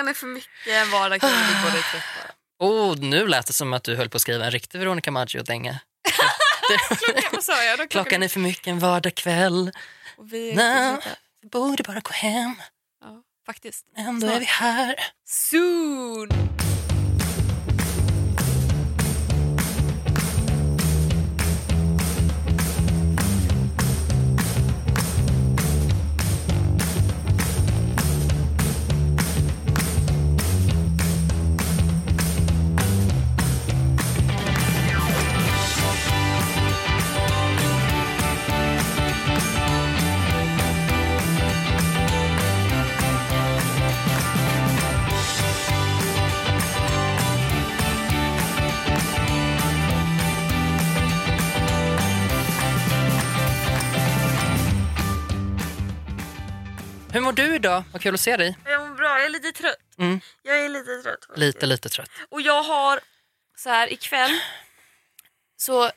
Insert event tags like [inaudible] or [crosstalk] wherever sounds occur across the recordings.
Klockan är för mycket vi båda är trötta. Oh, nu lät det som att du höll på att skriva en riktig Veronica Maggio-dänga. [laughs] Klockan, vad sa jag då? Klockan är för mycket en vardagskväll. Och vi. Vi borde bara gå hem. Ja, faktiskt. Ändå Snart. är vi här. Soon! Idag? Vad kul att se dig. Jag mår bra, jag är lite trött. Mm. Jag är lite trött. Lite, lite trött. Och jag har, så här ikväll, så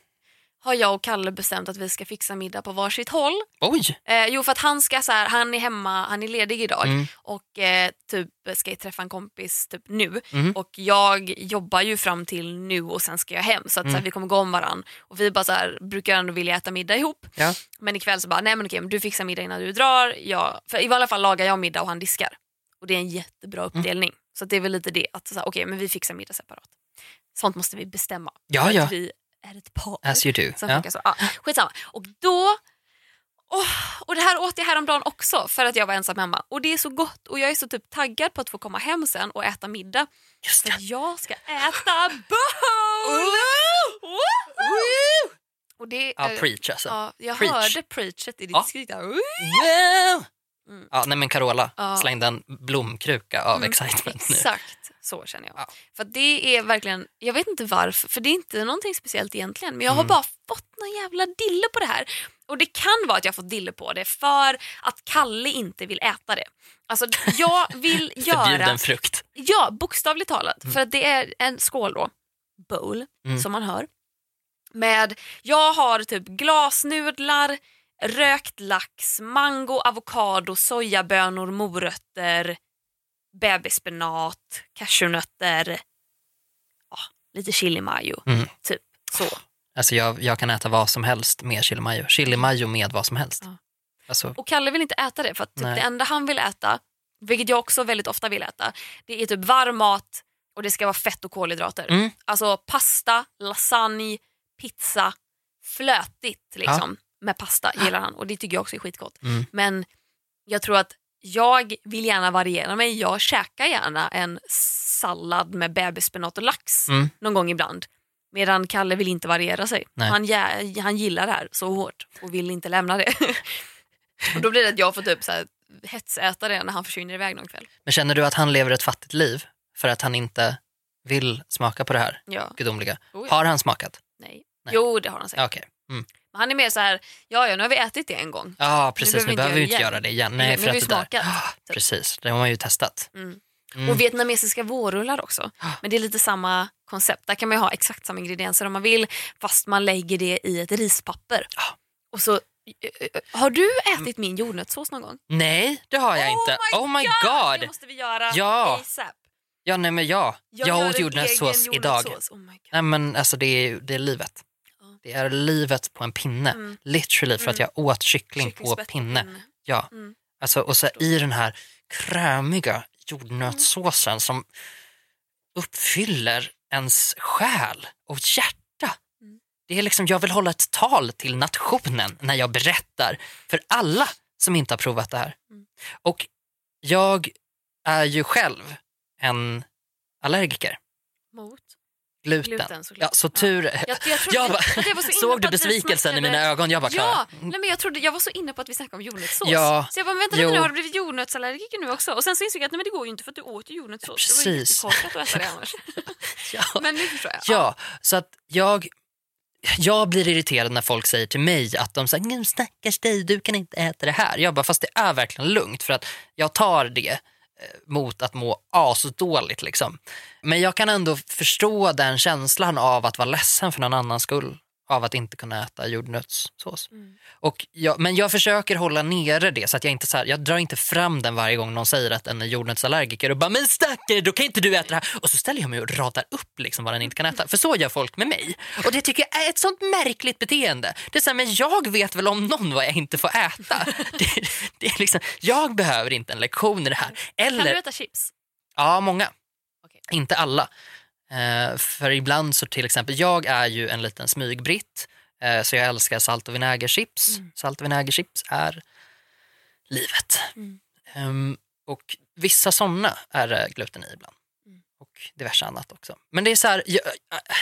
har jag och Kalle bestämt att vi ska fixa middag på varsitt håll. Oj! Eh, jo för att han ska så här, han är hemma, han är ledig idag Mm. och eh, typ ska jag träffa en kompis typ nu Mm. och jag jobbar ju fram till nu och sen ska jag hem så att så här, Mm. vi kommer gå om varann och vi bara så här, brukar ändå vilja äta middag ihop Ja. men ikväll så bara nej men okej men du fixar middag innan du drar jag, för i alla fall lagar jag middag och han diskar och det är en jättebra Mm. uppdelning så det är väl lite det att okej men vi fixar middag separat sånt måste vi bestämma Ja, ja. vi är ett par As you do. som Ja. så. Ja, skitsamma. Och då... åh, och det här åt jag häromdagen också för att jag var ensam hemma. Och det är så gott och jag är så typ taggad på att få komma hem sen och äta middag. Just För det. jag ska äta bowl! Och det, Ja, preach alltså. ja, jag Preach. hörde preachet i ditt Ja. skrik! Mm. Ja, nej men Carola Ja. slängde en blomkruka av Mm, excitement nu. Exakt så känner jag. Ja. För det är verkligen, jag vet inte varför, för det är inte någonting speciellt egentligen. Men jag har Mm. bara fått någon jävla dille på det här. Och det kan vara att jag fått dille på det för att Kalle inte vill äta det. Alltså [laughs] jag vill [laughs] göra... Förbjuden frukt. Ja, bokstavligt talat. För att det är en skål då, bowl, Mm. som man hör. Med, jag har typ glasnudlar, rökt lax, mango, avokado, sojabönor, morötter, bebisspenat, cashewnötter, ja, lite chili mayo. Mm. Typ så. Alltså jag, jag kan äta vad som helst med chili mayo. Chili mayo med vad som helst. Ja. Alltså, Och Kalle vill inte äta det för att typ det enda han vill äta, vilket jag också väldigt ofta vill äta, det är typ varm mat och det ska vara fett och kolhydrater. Mm. Alltså pasta, lasagne, pizza, flötigt liksom. Med pasta gillar han och det tycker jag också är skitgott. Mm. Men jag tror att jag vill gärna variera mig. Jag käkar gärna en sallad med bebisspenat och lax Mm. någon gång ibland. Medan Kalle vill inte variera sig. Nej. Han, han gillar det här så hårt och vill inte lämna det. [laughs] och Då blir det att jag får typ så här hetsäta det när han försvinner iväg någon kväll. men känner du att han lever ett fattigt liv för att han inte vill smaka på det här Ja. gudomliga? Oh, ja. Har han smakat? Nej. Nej. Jo, det har han säkert. Okej. Mm. Han är mer så här, ja, ja nu har vi ätit det en gång. Ja, precis. behöver Nu behöver vi inte göra det igen. Nu- Nej, nu för har att vi det där... smakat, Ah, typ. Precis, det har man ju testat. Mm. Mm. Och vietnamesiska vårrullar också. Men det är lite samma koncept. Där kan man ju ha exakt samma ingredienser om man vill fast man lägger det i ett rispapper. Ja. Och så, eh, har du ätit min jordnötssås någon gång? Nej, det har jag inte. Oh my god! Det måste vi göra Ja. ASAP. Ja, nej men ja. Jag, gör åt jordnötssås idag. jordnötssås. Oh my God. Nej men alltså det är, det är livet. Det är livet på en pinne. Mm. Literally för att jag åt kyckling på pinne. Ja. Mm. Alltså, och så i den här krämiga jordnötssåsen som uppfyller ens själ och hjärta. Mm. Det är liksom, jag vill hålla ett tal till nationen när jag berättar för alla som inte har provat det här. Mm. Och jag är ju själv en allergiker. Mot Gluten. gluten. Ja, så tur. [laughs] Jag, jag trodde, Jag bara, jag så såg du besvikelsen i mina ögon? Jag bara, Ja, Klara, nej, men jag, trodde, jag var så inne på att vi snackade om jordnötssås. Ja, Så jag bara, vänta jo. nu, har du blivit jordnötsallergiker nu också? Och sen så insåg jag att nej, men det går ju inte för att du åt jordnötssås. Det var ju Precis. jättekorkat att äta det annars. [laughs] ja. [laughs] Men nu förstår jag. Ja, så att jag, jag blir irriterad när folk säger till mig att de säger "Nu, stackars dig, du kan inte äta det här. Jag bara, fast det är verkligen lugnt för att jag tar det mot att må asdåligt. Liksom. Men jag kan ändå förstå den känslan av att vara ledsen för någon annans skull av att inte kunna äta jordnötssås. Mm. Och jag, men jag försöker hålla nere det så att jag inte så här, jag drar inte fram den varje gång någon säger att en är jordnötsallergiker och bara “men stackare, då kan inte du äta det här” och så ställer jag mig och radar upp liksom vad den inte kan äta. För så gör folk med mig. Och det tycker jag är ett sånt märkligt beteende. Det är så här, men jag vet väl om någon vad jag inte får äta. [laughs] Det, det är liksom, jag behöver inte en lektion i det här. Kan du Eller, äta chips? ja många. Okej. Inte alla. Eh, för ibland så till exempel, jag är ju en liten smygbritt eh, så jag älskar salt och vinägerchips. Mm. Salt och vinägerchips är livet. Mm. Ehm, och vissa sådana är det gluten i ibland. Mm. Och diverse annat också. Men det är så här, jag,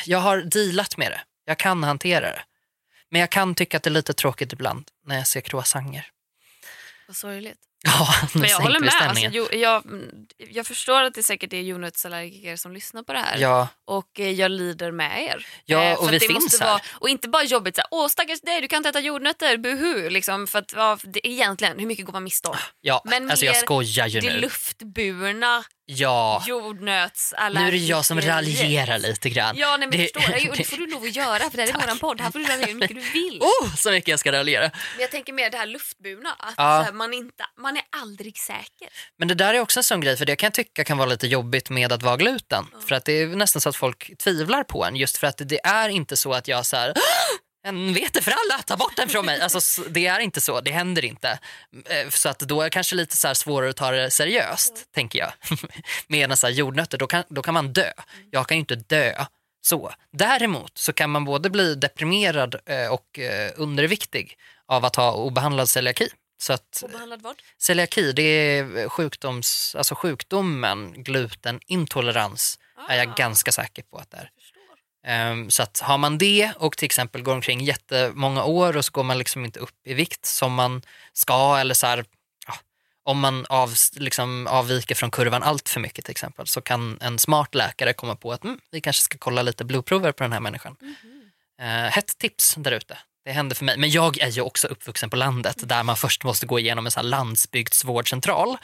jag har dealat med det. Jag kan hantera det. Men jag kan tycka att det är lite tråkigt ibland när jag ser croissanter. Vad sorgligt. [laughs] Ja, nu Men jag håller med. Alltså, jo, jag, jag förstår att det säkert är jordnötsallergiker som lyssnar på det här. Ja, Och eh, jag lider med er. Ja, Eh, och för vi det finns här. Vara, och inte bara jobbigt såhär, åh stackars dig du kan inte äta jordnötter, buhu. Liksom, för att, ja, det, egentligen, hur mycket går man miste om? ja. Men alltså jag mer skojar ju Det nu. luftburna Ja, jordnötsallergikeriet. nu är det jag som raljerar lite grann. Ja, nej, men Det- förstår jag. Och det får du lov att göra för det här är [laughs] våran podd. Här får du raljera hur mycket du vill. [laughs] Oh, så mycket jag ska raljera. Men jag tänker mer det här luftburna, att Ja. här, man, inte, man är aldrig säker. Men det där är också en sån grej, för det kan jag tycka kan vara lite jobbigt med att vara gluten. För att det är nästan så att folk tvivlar på en, just för att det är inte så att jag så här, en vete för alla, ta bort den från mig. Alltså, det är inte så, det händer inte. Eh, Så att då är det kanske lite så svårare att ta det seriöst, tänker jag. [laughs] Medan så här jordnötter, då kan, då kan man dö. Jag kan ju inte dö så. Däremot så kan man både bli deprimerad eh, och eh, underviktig av att ha obehandlad celiaki. Så att Obehandlad vad? Celiaki, det är sjukdoms, alltså sjukdomen glutenintolerans är jag Ah. ganska säker på att det är. Ehm, så att har man det och till exempel går omkring jättemånga år och så går man liksom inte upp i vikt som man ska eller så här, om man av, liksom avviker från kurvan allt för mycket till exempel så kan en smart läkare komma på att mm, vi kanske ska kolla lite blodprover på den här människan. Eh, hett tips där ute. Det hände för mig. Men jag är ju också uppvuxen på landet där man först måste gå igenom en sån här landsbygdsvårdcentral.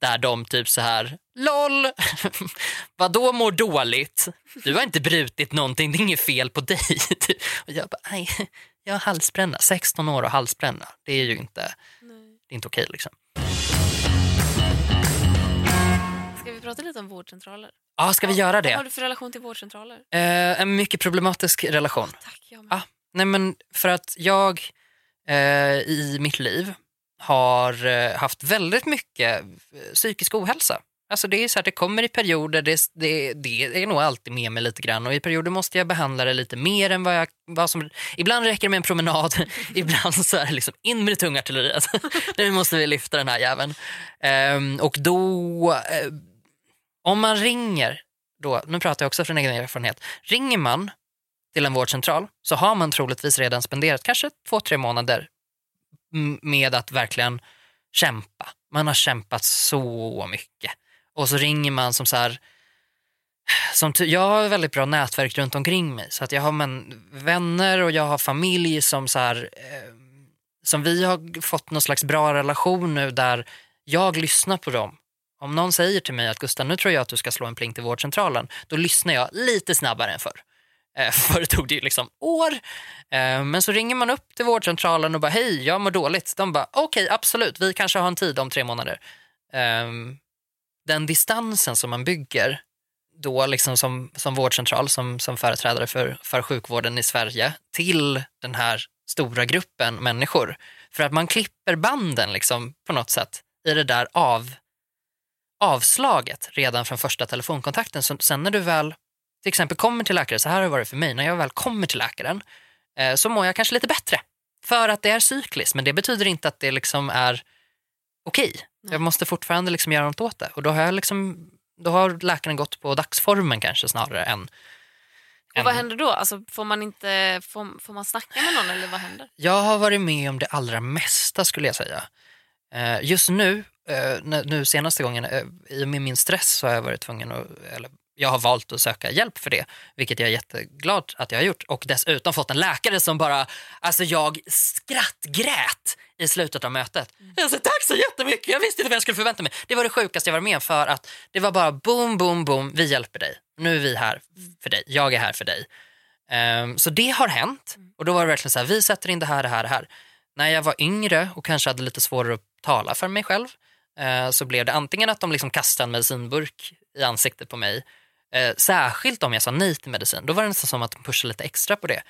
Där de typ så här, LOL, [laughs] vadå mår dåligt? Du har inte brutit någonting, det är inget fel på dig. [laughs] Och jag bara, nej, jag har halsbränna, 16 år och halsbränna. Det är ju inte, Nej. det är inte okej liksom. Ska vi prata lite om vårdcentraler? Ja, ska vi göra Vad det? har du för relation till vårdcentraler? Eh, en mycket problematisk relation. Tack, jag med. Ja. Nej men för att jag eh, i mitt liv har eh, haft väldigt mycket eh, psykisk ohälsa. Alltså det är så här, det kommer i perioder, det, det, det är nog alltid med mig lite grann och i perioder måste jag behandla det lite mer än vad jag, vad som, ibland räcker det med en promenad, [laughs] ibland så är det liksom in med det tunga artilleriet. [laughs] nu måste vi lyfta den här jäveln. Um, och då, um, om man ringer, då, nu pratar jag också från egen erfarenhet, ringer man till en vårdcentral så har man troligtvis redan spenderat kanske två, tre månader med att verkligen kämpa. Man har kämpat så mycket. Och så ringer man som så här, som jag har väldigt bra nätverk runt omkring mig. Så att jag har men, vänner och jag har familj som så här, eh, som vi har fått någon slags bra relation nu där jag lyssnar på dem. Om någon säger till mig att Gustav, nu tror jag att du ska slå en pling till vårdcentralen, då lyssnar jag lite snabbare än förr. Eh, [laughs] Förr tog det ju liksom år. Eh, men så ringer man upp till vårdcentralen och bara hej, jag mår dåligt. De bara okej, absolut, vi kanske har en tid om tre månader. Ehm, den distansen som man bygger då liksom som, som vårdcentral, som, som företrädare för, för sjukvården i Sverige till den här stora gruppen människor. För att man klipper banden liksom på något sätt i det där av, avslaget redan från första telefonkontakten. Så sen när du väl till exempel kommer till läkare, så här har det varit för mig, när jag väl kommer till läkaren eh, så mår jag kanske lite bättre. För att det är cykliskt, men det betyder inte att det liksom är okej. Nej. Jag måste fortfarande liksom göra något åt det. Och då har, jag liksom, då har läkaren gått på dagsformen kanske snarare än... Och vad händer då? Alltså, får, man inte, får, får man snacka med någon eller vad händer? Jag har varit med om det allra mesta skulle jag säga. Eh, just nu, eh, nu senaste gången, i och med min stress så har jag varit tvungen att, eller jag har valt att söka hjälp för det, vilket jag är jätteglad att jag har gjort. Och dessutom fått en läkare som bara, alltså jag skrattgrät i slutet av mötet. Jag sa tack så jättemycket, jag visste inte vad jag skulle förvänta mig. Det var det sjukaste jag varit med för att det var bara boom, boom, boom, vi hjälper dig. Nu är vi här för dig, jag är här för dig. Ehm, så det har hänt. Och då var det verkligen så här, vi sätter in det här, det här, det här. När jag var yngre och kanske hade lite svårare att tala för mig själv eh, så blev det antingen att de liksom kastade en medicinburk i ansiktet på mig. Eh, särskilt om jag sa nej till medicin. Då var det nästan som att de pushade lite extra på det.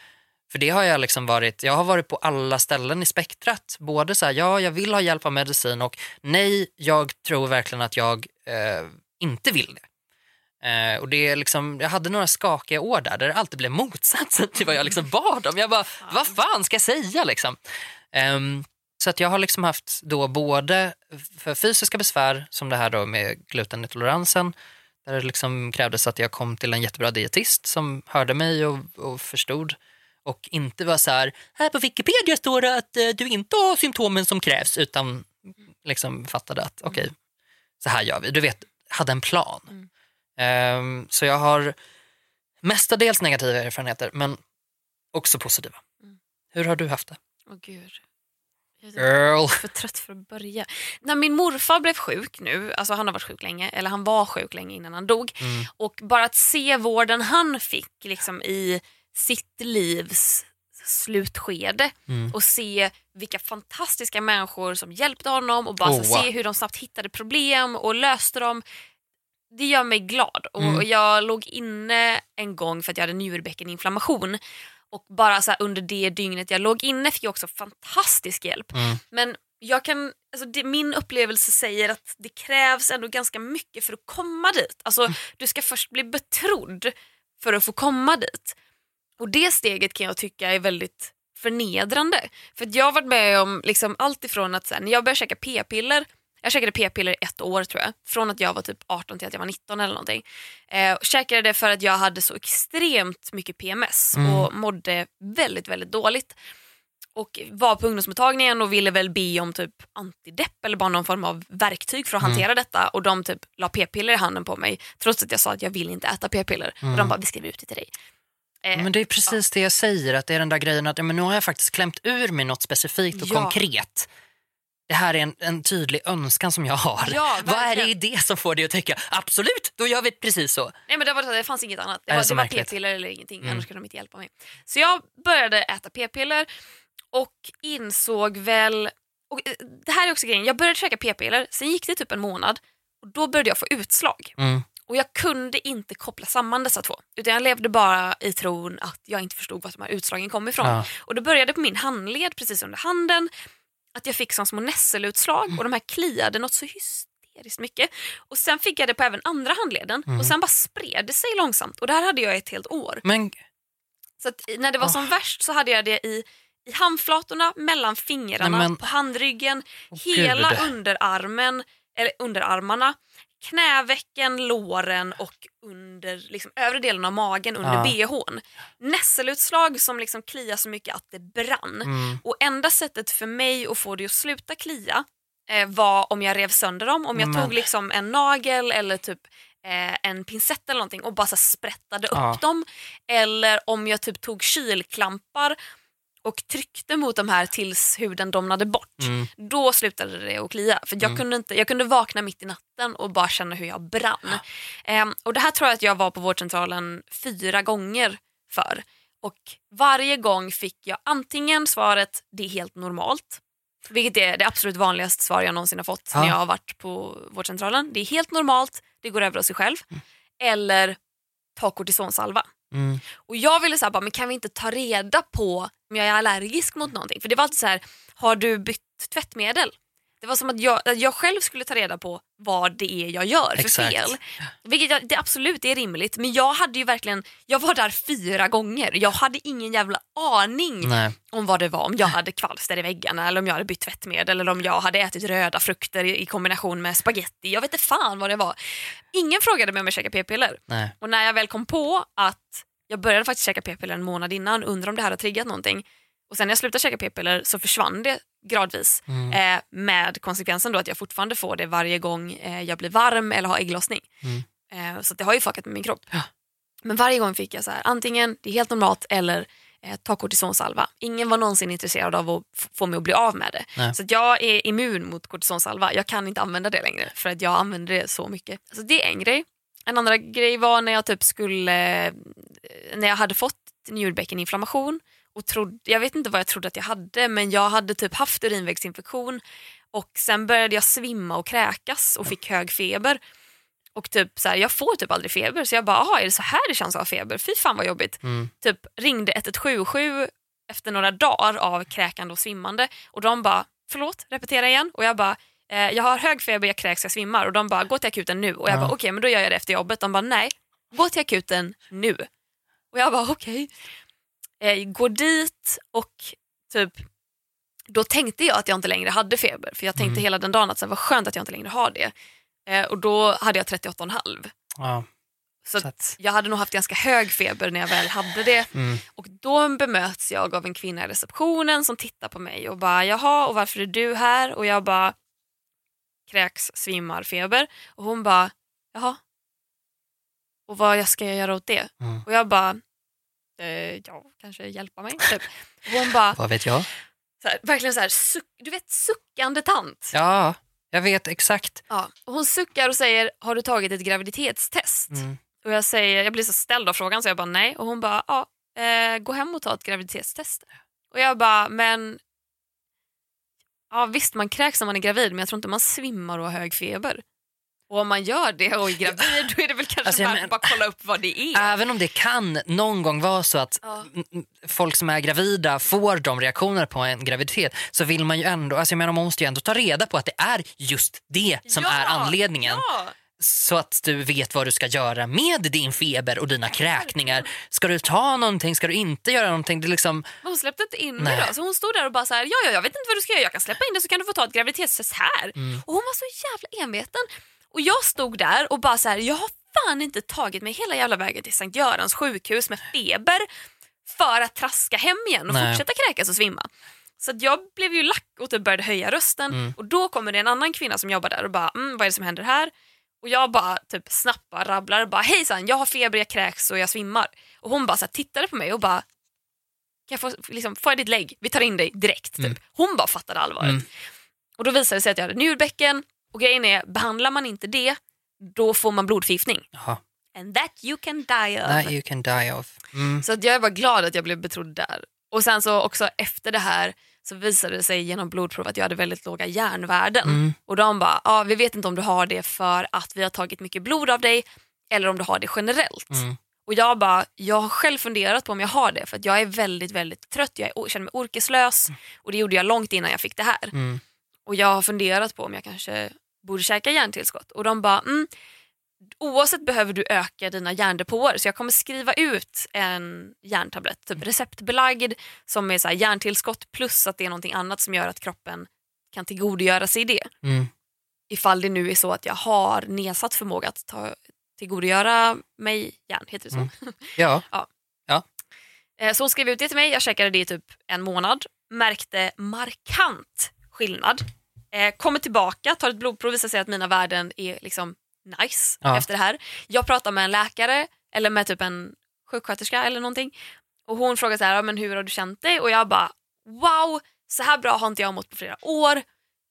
För det har jag liksom varit, jag har varit på alla ställen i spektrat. Både så här, ja jag vill ha hjälp av medicin och nej, jag tror verkligen att jag eh, inte vill det. Eh, och det är liksom, jag hade några skakiga år där, där det alltid blev motsatsen till vad jag liksom bad om. Jag bara, vad fan ska jag säga liksom? Ehm, så att jag har liksom haft då både för fysiska besvär, som det här då med glutenintoleransen, där det liksom krävdes att jag kom till en jättebra dietist som hörde mig och, och förstod och inte var så här, här på Wikipedia står det att eh, du inte har symptomen som krävs, utan liksom fattade att okej, okay, så här gör vi. Du vet, hade en plan. Mm. Um, så jag har mestadels negativa erfarenheter, men också positiva. Mm. Hur har du haft det? Åh gud. Girl. för trött för att börja. När min morfar blev sjuk nu, alltså han har varit sjuk länge, eller han var sjuk länge innan han dog. Mm. Och bara att se vården han fick liksom i sitt livs slutskede Mm. och se vilka fantastiska människor som hjälpte honom och bara Oh. se hur de snabbt hittade problem och löste dem. Det gör mig glad. Och Mm. Jag låg inne en gång för att jag hade njurbäckeninflammation och bara så under det dygnet jag låg inne fick jag också fantastisk hjälp. Mm. Men jag kan, alltså det, min upplevelse säger att det krävs ändå ganska mycket för att komma dit. Alltså, Mm. Du ska först bli betrodd för att få komma dit. Och det steget kan jag tycka är väldigt förnedrande. För jag har varit med om liksom allt ifrån att så här, när jag började käka p-piller jag käkade p-piller i ett år tror jag. Från att jag var typ 18 till att jag var 19 eller någonting. Eh, och käkade det för att jag hade så extremt mycket PMS Mm. och mådde väldigt, väldigt dåligt. Och var på ungdomsmottagningen och ville väl be om typ antidepp eller bara någon form av verktyg för att Mm. hantera detta. Och de typ la p-piller i handen på mig trots att jag sa att jag vill inte äta p-piller. Och Mm. de bara, vi skriver ut det till dig. Eh, Men det är precis det jag säger, att det är den där grejen att ja, men nu har jag faktiskt klämt ur mig något specifikt och Ja. konkret. Det här är en, en tydlig önskan som jag har. Ja, [laughs] Vad är det i det som får dig att tycka absolut, då gör vi precis så? Nej men det, var, det fanns inget annat. Det det var, så det var p-piller eller ingenting, Mm. annars kunde de inte hjälpa mig. Så jag började äta p-piller och insåg väl, och eh, det här är också grejen, jag började käka p-piller, sen gick det typ en månad och då började jag få utslag. Mm. Och jag kunde inte koppla samman dessa två. Utan jag levde bara i tron att jag inte förstod var de här utslagen kom ifrån. Ja. Och det började på min handled precis under handen. Att jag fick som små nässelutslag och de här kliade något så hysteriskt mycket. Och sen fick jag det på även andra handleden Mm. och sen bara spred det sig långsamt. Och det här hade jag ett helt år. Men Så när det var som värst så hade jag det i, i handflatorna, mellan fingrarna, Nej, men- på handryggen, Åh, hela Gud. underarmen, eller underarmarna, knävecken, låren och under liksom, övre delen av magen under Ja. bhn. Nässelutslag som liksom kliar så mycket att det brann. mm, Och enda sättet för mig att få det att sluta klia eh, var om jag rev sönder dem. Om jag Men- tog liksom en nagel eller typ eh, en pincett eller någonting och bara så sprättade upp Ja. dem. Eller om jag typ tog kylklampar och tryckte mot de här tills huden domnade bort. mm, Då slutade det att klia. För jag, Mm. kunde inte, jag kunde vakna mitt i natten och bara känna hur jag brann. Ehm, och Det här tror jag att jag var på vårdcentralen fyra gånger för. Och Varje gång fick jag antingen svaret det är helt normalt. Vilket är det absolut vanligaste svar jag någonsin har fått Ja. när jag har varit på vårdcentralen. Det är helt normalt, det går över av sig själv. Eller ta kortisonsalva. mm. Och jag ville säga, men kan vi inte ta reda på om jag är allergisk mot någonting? För det var alltid så här, har du bytt tvättmedel? Det var som att jag, att jag själv skulle ta reda på vad det är jag gör för Exakt. fel. Vilket jag, det absolut är rimligt men jag hade ju verkligen, jag var där fyra gånger. Jag hade ingen jävla aning Nej. om vad det var. Om jag hade kvalster i väggarna eller om jag hade bytt tvättmedel eller om jag hade ätit röda frukter i, kombination med spaghetti. Jag vet inte fan vad det var. Ingen frågade mig om jag käkade p-piller. Och när jag väl kom på att jag började faktiskt käka p-piller en månad innan, undrar om det här har triggat någonting. Och sen när jag slutade käka p-piller så försvann det gradvis. Mm. Eh, med konsekvensen då att jag fortfarande får det varje gång eh, jag blir varm eller har ägglossning. Mm. Eh, så det har ju fuckat med min kropp. Ja. Men varje gång fick jag så här, antingen det är helt normalt eller eh, ta kortisonsalva. Ingen var någonsin intresserad av att få mig att bli av med det. Nej. Så jag är immun mot kortisonsalva. Jag kan inte använda det längre för att jag använder det så mycket. Så det är en grej. En andra grej var när jag typ skulle, eh, när jag hade fått njurbäckeninflammation och trodde, jag vet inte vad jag trodde att jag hade men jag hade typ haft urinvägsinfektion och sen började jag svimma och kräkas och fick hög feber. Och typ så här, jag får typ aldrig feber så jag bara, aha, är det så här det känns att ha feber? Fy fan vad jobbigt. Mm. Typ ringde 1177 efter några dagar av kräkande och svimmande och de bara, förlåt, repetera igen. Och jag bara, eh, jag har hög feber, jag kräks, jag svimmar. Och de bara, gå till akuten nu. Och jag Ja. bara, okej men då gör jag det efter jobbet. De bara, nej, gå till akuten nu. Och jag bara, okej. Eh, går dit och typ då tänkte jag att jag inte längre hade feber. För jag tänkte Mm. hela den dagen att det var skönt att jag inte längre har det. Eh, och då hade jag 38,5. Ja, Så, så att, jag hade nog haft ganska hög feber när jag väl hade det. mm. Och då bemöts jag av en kvinna i receptionen som tittar på mig och bara jaha och varför är du här? Och jag bara kräks, svimmar, feber. Och hon bara jaha. Och vad ska jag göra åt det? Mm. Och jag bara eh, ja, kanske hjälpa mig. Typ. Och hon bara Vad vet jag? så här, verkligen så här, du vet suckande tant. Ja, jag vet exakt. Ja. Och hon suckar och säger har du tagit ett graviditetstest? Mm. Och jag, säger, jag blir så ställd av frågan så jag bara nej. Och hon bara, ja, eh, gå hem och ta ett graviditetstest. Och jag bara, men ja, visst man kräks när man är gravid men jag tror inte man svimmar och har hög feber. Och om man gör det och är gravid då är det väl kanske Alltså, värt att bara kolla upp vad det är. Även om det kan någon gång vara så att Ja. folk som är gravida får de reaktioner på en graviditet så vill man ju ändå, alltså jag menar man måste ju ändå ta reda på att det är just det som Ja, är anledningen. Ja, Så att du vet vad du ska göra med din feber och dina kräkningar. Ska du ta någonting, ska du inte göra någonting? Det är liksom, hon släppte inte in mig då. Så hon stod där och bara så här, ja, ja jag vet inte vad du ska göra, jag kan släppa in dig så kan du få ta ett graviditetstest här. Mm. Och hon var så jävla enveten. Och jag stod där och bara så här, jag har fan inte tagit mig hela jävla vägen till Sankt Görans sjukhus med feber för att traska hem igen och Nej. fortsätta kräkas och svimma. Så jag blev ju lack och typ började höja rösten Mm. och då kommer det en annan kvinna som jobbar där och bara mm, vad är det som händer här? Och jag bara typ snappar, rabblar bara hejsan jag har feber, jag kräks och jag svimmar. Och hon bara så här, tittade på mig och bara kan jag få, liksom, får jag ditt lägg? Vi tar in dig direkt. Typ. Mm. Hon bara fattade allvaret. Mm. Och då visade det sig att jag hade njurbäcken och grejen är, behandlar man inte det då får man blodförgiftning. And that you can die of. that you can die of. Mm. Så att jag var glad att jag blev betrodd där. Och sen så också efter det här så visade det sig genom blodprov att jag hade väldigt låga järnvärden. Mm. Och de bara, ja, vi vet inte om du har det för att vi har tagit mycket blod av dig eller om du har det generellt. Mm. Och jag bara, jag har själv funderat på om jag har det för att jag är väldigt väldigt trött, jag känner mig orkeslös och det gjorde jag långt innan jag fick det här. Mm. Och jag har funderat på om jag kanske borde käka järntillskott. Och de bara, mm, oavsett behöver du öka dina järndepåer så jag kommer skriva ut en järntablett, typ receptbelagd som är så här järntillskott plus att det är någonting annat som gör att kroppen kan tillgodogöra sig det. Mm. Ifall det nu är så att jag har nedsatt förmåga att ta, tillgodogöra mig järn, heter det så? Mm. [laughs] Ja, Eh, Så hon skrev ut det till mig, jag käkade det i typ en månad, märkte markant skillnad. Eh, kommer tillbaka, tar ett blodprov, visar sig att mina värden är liksom nice Ja. efter det här. Jag pratar med en läkare eller med typ en sjuksköterska eller någonting och hon frågar så här, "Ja, men hur har du känt dig? Och jag bara wow, så här bra har inte jag mått på flera år.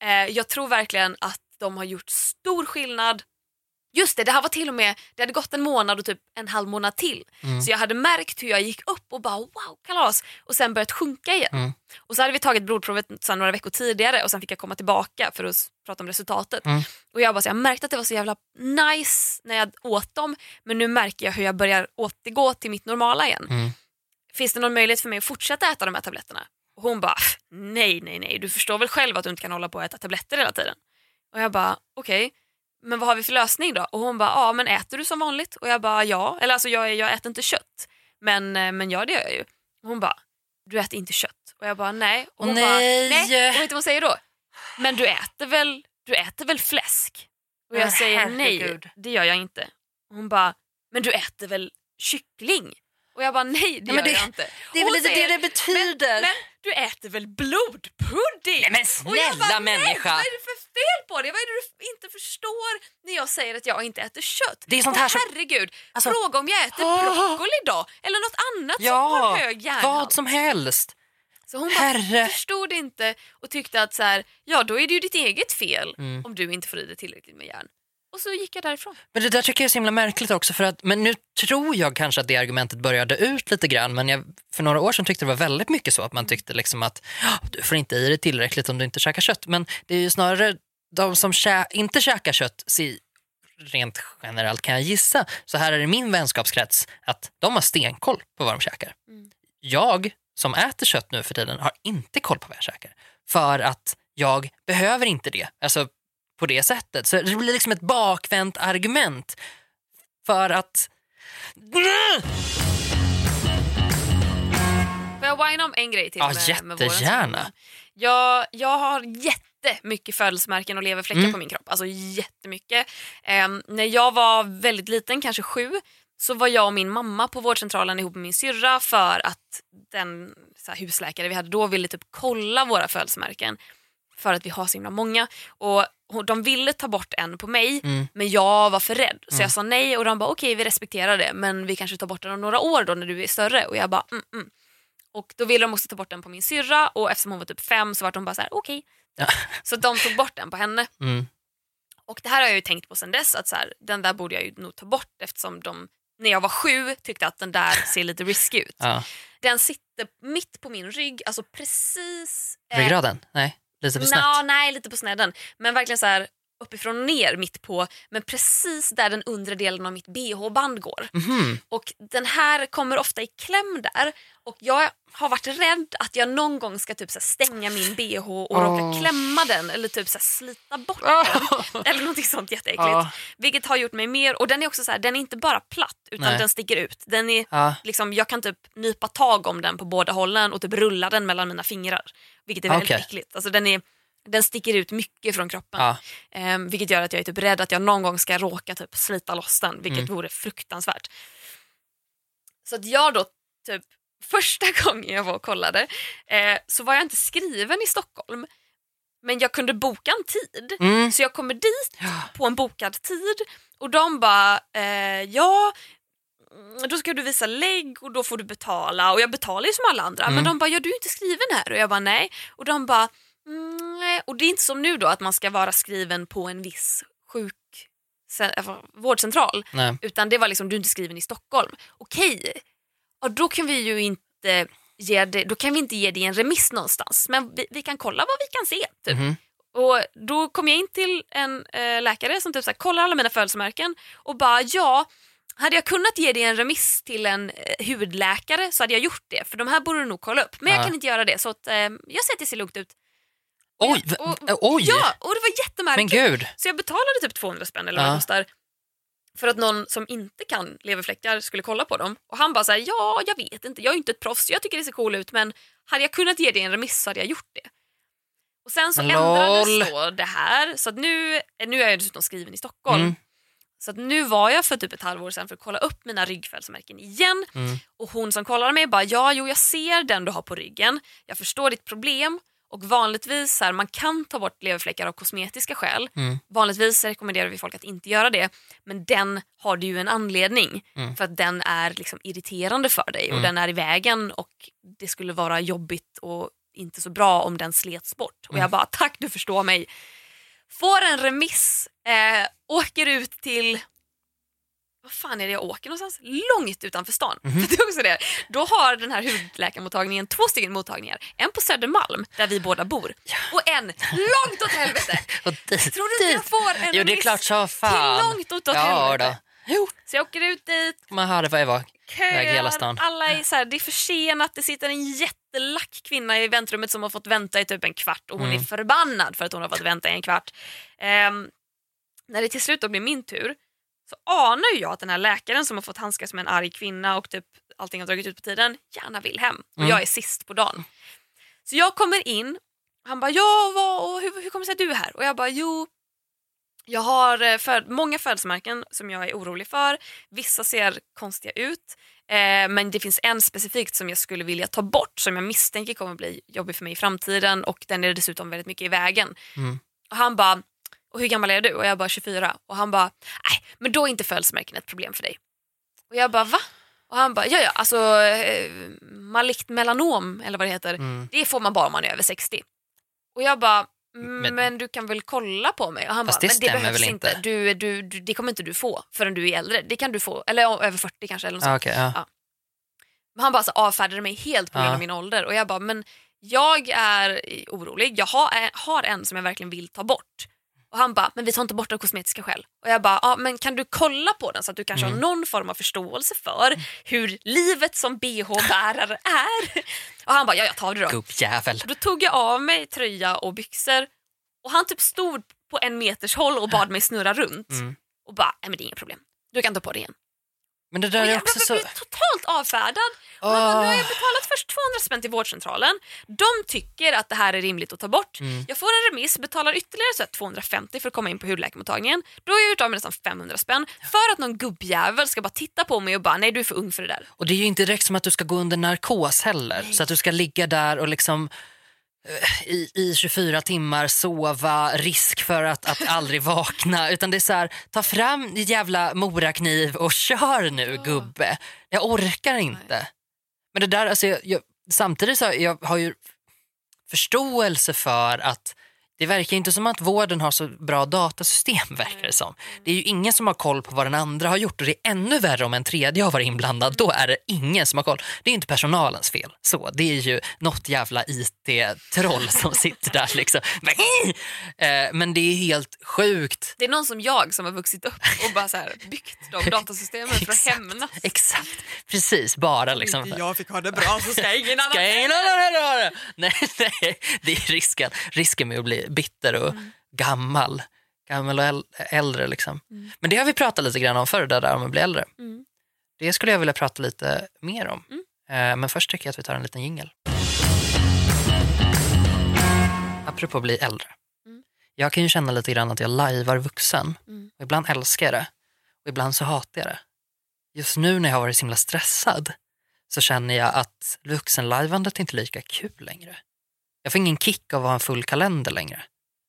Eh, jag tror verkligen att de har gjort stor skillnad. Just det, det här var till och med, det hade gått en månad och typ en halv månad till. Mm. Så jag hade märkt hur jag gick upp och bara wow, kalas. Och sen börjat sjunka igen. Mm. Och så hade vi tagit blodprovet sen några veckor tidigare och sen fick jag komma tillbaka för att prata om resultatet. Mm. Och jag bara så jag märkte att det var så jävla nice när jag åt dem men nu märker jag hur jag börjar återgå till mitt normala igen. Mm. Finns det någon möjlighet för mig att fortsätta äta de här tabletterna? Och hon bara nej, nej, nej, du förstår väl själv att du inte kan hålla på att äta tabletter hela tiden. Och jag bara okej, men vad har vi för lösning då? Och hon bara ja, men äter du som vanligt? Och jag bara ja, eller alltså jag, jag äter inte kött, men, eh, men ja det gör jag ju. Och hon bara du äter inte kött? Och jag bara nej. Och hon bara nej. Och vet du vad hon säger då? Men du äter väl, du äter väl fläsk? Och jag Men säger nej, det gör jag inte. Och hon bara men du äter väl kyckling? Och jag bara nej det Ja, men gör det- jag inte. Det är väl lite säger, det det betyder. men du äter väl blodpudding? Nej, men Och jag snälla bara, människa. Nej, vad är det för fel på det? Vad är det du inte förstår när jag säger att jag inte äter kött? Det är sånt Och här som- herregud, Alltså- fråga om jag äter Åh. broccoli då? Eller något annat som har ja, hög järnhalt. vad som helst. Så hon bara förstod inte och tyckte att så här, ja då är det ju ditt eget fel Mm. om du inte får i dig tillräckligt med järn. Och så gick jag därifrån. Men det där tycker jag är så himla märkligt också för att, men nu tror jag kanske att det argumentet började ut lite grann men jag, för några år sedan tyckte det var väldigt mycket så att man tyckte liksom att "Ja, du får inte i dig tillräckligt om du inte käkar kött. Men det är ju snarare de som kä inte käkar kött, si, rent generellt kan jag gissa, så här är det min vänskapskrets, att de har stenkoll på vad de käkar. Mm. Jag som äter kött nu för tiden har inte koll på vad jag käkar. För att jag behöver inte det. Alltså på det sättet. Så det blir liksom ett bakvänt argument för att... Får jag whina om en grej till? Ja, med, med jättegärna. relation? Jag, jag har jättemycket födelsemärken och leverfläckar Mm. på min kropp. Alltså jättemycket. Ehm, när jag var väldigt liten, kanske sju, så var jag och min mamma på vårdcentralen ihop med min syrra för att den här, husläkare vi hade då ville typ kolla våra födelsemärken för att vi har så himla många. Och de ville ta bort en på mig Mm. men jag var för rädd så Mm. jag sa nej och de bara okej vi respekterar det men vi kanske tar bort den om några år då när du är större och jag bara mm, mm. Och då ville de också ta bort den på min syrra och eftersom hon var typ fem så var de bara så här okej. Ja. [laughs] Så de tog bort den på henne. Mm. Och det här har jag ju tänkt på sen dess att så här, den där borde jag ju nog ta bort eftersom de när jag var sju tyckte att den där ser lite risky ut. Ja. Den sitter mitt på min rygg, alltså precis... eh, Ryggraden? Nej, lite för snett. Nå, nej, lite på snedden. Men verkligen så här uppifrån och ner mitt på, men precis där den undre delen av mitt bh-band går. Mhm. Och den här kommer ofta i kläm där och jag har varit rädd att jag någon gång ska typ så stänga min bh och Åh. råka klämma den eller typ så slita bort den. Eller någonting sånt jätteäckligt. Ja. Vilket har gjort mig mer, och den är också så här, den är inte bara platt utan Nej. den sticker ut. Den är Ja. liksom, jag kan typ nypa tag om den på båda hållen och typ rulla den mellan mina fingrar. Vilket är väldigt Okej. äckligt. Alltså den, är, den sticker ut mycket från kroppen. Ja. Ehm, vilket gör att jag är typ rädd att jag någon gång ska råka typ slita loss den, vilket Mm. vore fruktansvärt. Så att jag då, typ första [laughs] gången jag var och kollade, eh, så var jag inte skriven i Stockholm. Men jag kunde boka en tid. Mm. Så jag kommer dit Ja. på en bokad tid och de bara, eh, ja mm, då ska du visa lägg och då får du betala och jag betalar ju som alla andra Mm. men de bara, ja du är inte skriven här och jag bara nej och de bara, mm, och det är inte som nu då att man ska vara skriven på en viss sjuk äh, vårdcentral Nej. utan det var liksom, du är inte skriven i Stockholm. Okej, ja, då kan vi ju inte ge det, då kan vi inte ge dig en remiss någonstans men vi, vi kan kolla vad vi kan se. Typ. Mhm. Och Då kom jag in till en eh, läkare som typ så här, kollar alla mina födelsemärken och bara ja, hade jag kunnat ge dig en remiss till en eh, hudläkare så hade jag gjort det för de här borde du nog kolla upp. Men Ja. jag kan inte göra det så att, eh, jag säger att det ser lugnt ut. Oj! v- Och- oj. Ja, och det var Men jättemärkligt. gud! Så jag betalade typ 200 spänn eller vad det kostar för att någon som inte kan leverfläckar skulle kolla på dem. Och han bara såhär, ja jag vet inte, jag är inte ett proffs, jag tycker det ser cool ut men hade jag kunnat ge dig en remiss så hade jag gjort det. Och sen så Lol. ändrades då det här så att nu, nu är jag dessutom skriven i Stockholm. Mm. Så att nu var jag för typ ett halvår sedan för att kolla upp mina ryggfällsmärken igen Mm. och hon som kollade mig bara ja, jo jag ser den du har på ryggen, jag förstår ditt problem och vanligtvis här, man kan ta bort leverfläckar av kosmetiska skäl. Mm. Vanligtvis rekommenderar vi folk att inte göra det men den har du ju en anledning Mm. för att den är liksom irriterande för dig och Mm. den är i vägen och det skulle vara jobbigt och inte så bra om den slets bort. Och Mm. jag bara tack du förstår mig. Får en remiss, eh, åker ut till vad fan är det jag åker någonstans? Långt utanför stan. Mhm. För [laughs] det är också det. Då har den här hudläkarmottagningen två stycken mottagningar. En på Södermalm, där vi båda bor, och en långt åt helvete. [laughs] Dit, Tror du inte jag får en Jo, det är klart så till fan. långt åt, åt Ja helvete? då. Jo, Så jag åker ut dit, man hörde vad jag var. Stan. alla är så här, det är försenat, det sitter en jättelack kvinna i väntrummet som har fått vänta i typ en kvart och hon Mm. är förbannad för att hon har fått vänta i en kvart. Ehm, när det till slut då blir min tur så anar ju jag att den här läkaren som har fått handskas med en arg kvinna och typ allting har dragit ut på tiden gärna vill hem och Mm. jag är sist på dagen. Så jag kommer in han bara ja vad, och hur, hur kommer det sig att du är här? Och jag bara jo jag har eh, föd- många födelsemärken som jag är orolig för. Vissa ser konstiga ut. Eh, men det finns en specifikt som jag skulle vilja ta bort som jag misstänker kommer bli jobbig för mig i framtiden och den är dessutom väldigt mycket i vägen. Mm. Och han bara, och hur gammal är du? Och jag bara 24. Och han bara, nej men då är inte födelsemärken ett problem för dig. Och jag bara va? Och han bara, ja ja alltså eh, malikt melanom eller vad det heter, Mm. det får man bara om man är över 60. Och jag bara, Men- men du kan väl kolla på mig? Och han bara, det men det behövs väl inte. inte? Du, du, du, det kommer inte du få förrän du är äldre. Det kan du få, eller över 40 kanske. Eller något Ah, okej, ja. Ja. Men han bara så avfärdade mig helt på grund Ja. av min ålder och jag bara, men jag är orolig. Jag har, har en som jag verkligen vill ta bort. Och han bara, men vi tar inte bort av kosmetiska skäl. Och jag bara, ja, men kan du kolla på den så att du kanske Mm. har någon form av förståelse för hur livet som bh-bärare är? Och han bara, ja jag tar det då. Gubbjävel. Då tog jag av mig tröja och byxor och han typ stod på en meters håll och bad mig snurra runt. Mm. Och bara, nej men det är inga problem. Du kan ta på det igen. Men det där är jag också blev så... totalt avfärdad. Man bara, nu har jag betalat först 200 spänn till vårdcentralen. De tycker att det här är rimligt att ta bort. Mm. Jag får en remiss, betalar ytterligare så här 250 för att komma in på hudläkarmottagningen. Då är jag ute av med nästan 500 spänn för att någon gubbjävel ska bara titta på mig och bara, nej du är för ung för det där. Och det är ju inte direkt som att du ska gå under narkos heller. Så att du ska ligga där och liksom i, i 24 timmar sova, risk för att, att [laughs] aldrig vakna. Utan det är så här, ta fram din jävla morakniv och kör nu gubbe. Jag orkar inte. Men det där, alltså, jag, jag, samtidigt så har jag ju förståelse för att det verkar inte som att vården har så bra datasystem verkar det som. Det är ju ingen som har koll på vad den andra har gjort och det är ännu värre om en tredje har varit inblandad. Då är det ingen som har koll. Det är inte personalens fel. Så, det är ju något jävla IT-troll som [laughs] sitter där liksom. Eh, Men det är helt sjukt. Det är någon som jag som har vuxit upp och bara så här byggt de [laughs] datasystemen för att Exakt. hämnas. Exakt, precis. Bara liksom. Inte jag fick ha det bra så ska ingen annan ha det? Nej, nej, det är risken, risken med att bli bitter och gammal. Gammal och äl- äldre liksom. Men det har vi pratat lite grann om förr, det där om att bli äldre. Mm. Det skulle jag vilja prata lite mer om. Eh, Men först tycker jag att vi tar en liten jingel. Apropå att bli äldre. Mm. Jag kan ju känna lite grann att jag lajvar vuxen. Mm. Och ibland älskar jag det och ibland så hatar jag det. Just nu när jag har varit så himla stressad så känner jag att vuxenlajvandet inte är lika kul längre. Jag får ingen kick av att ha en full kalender längre.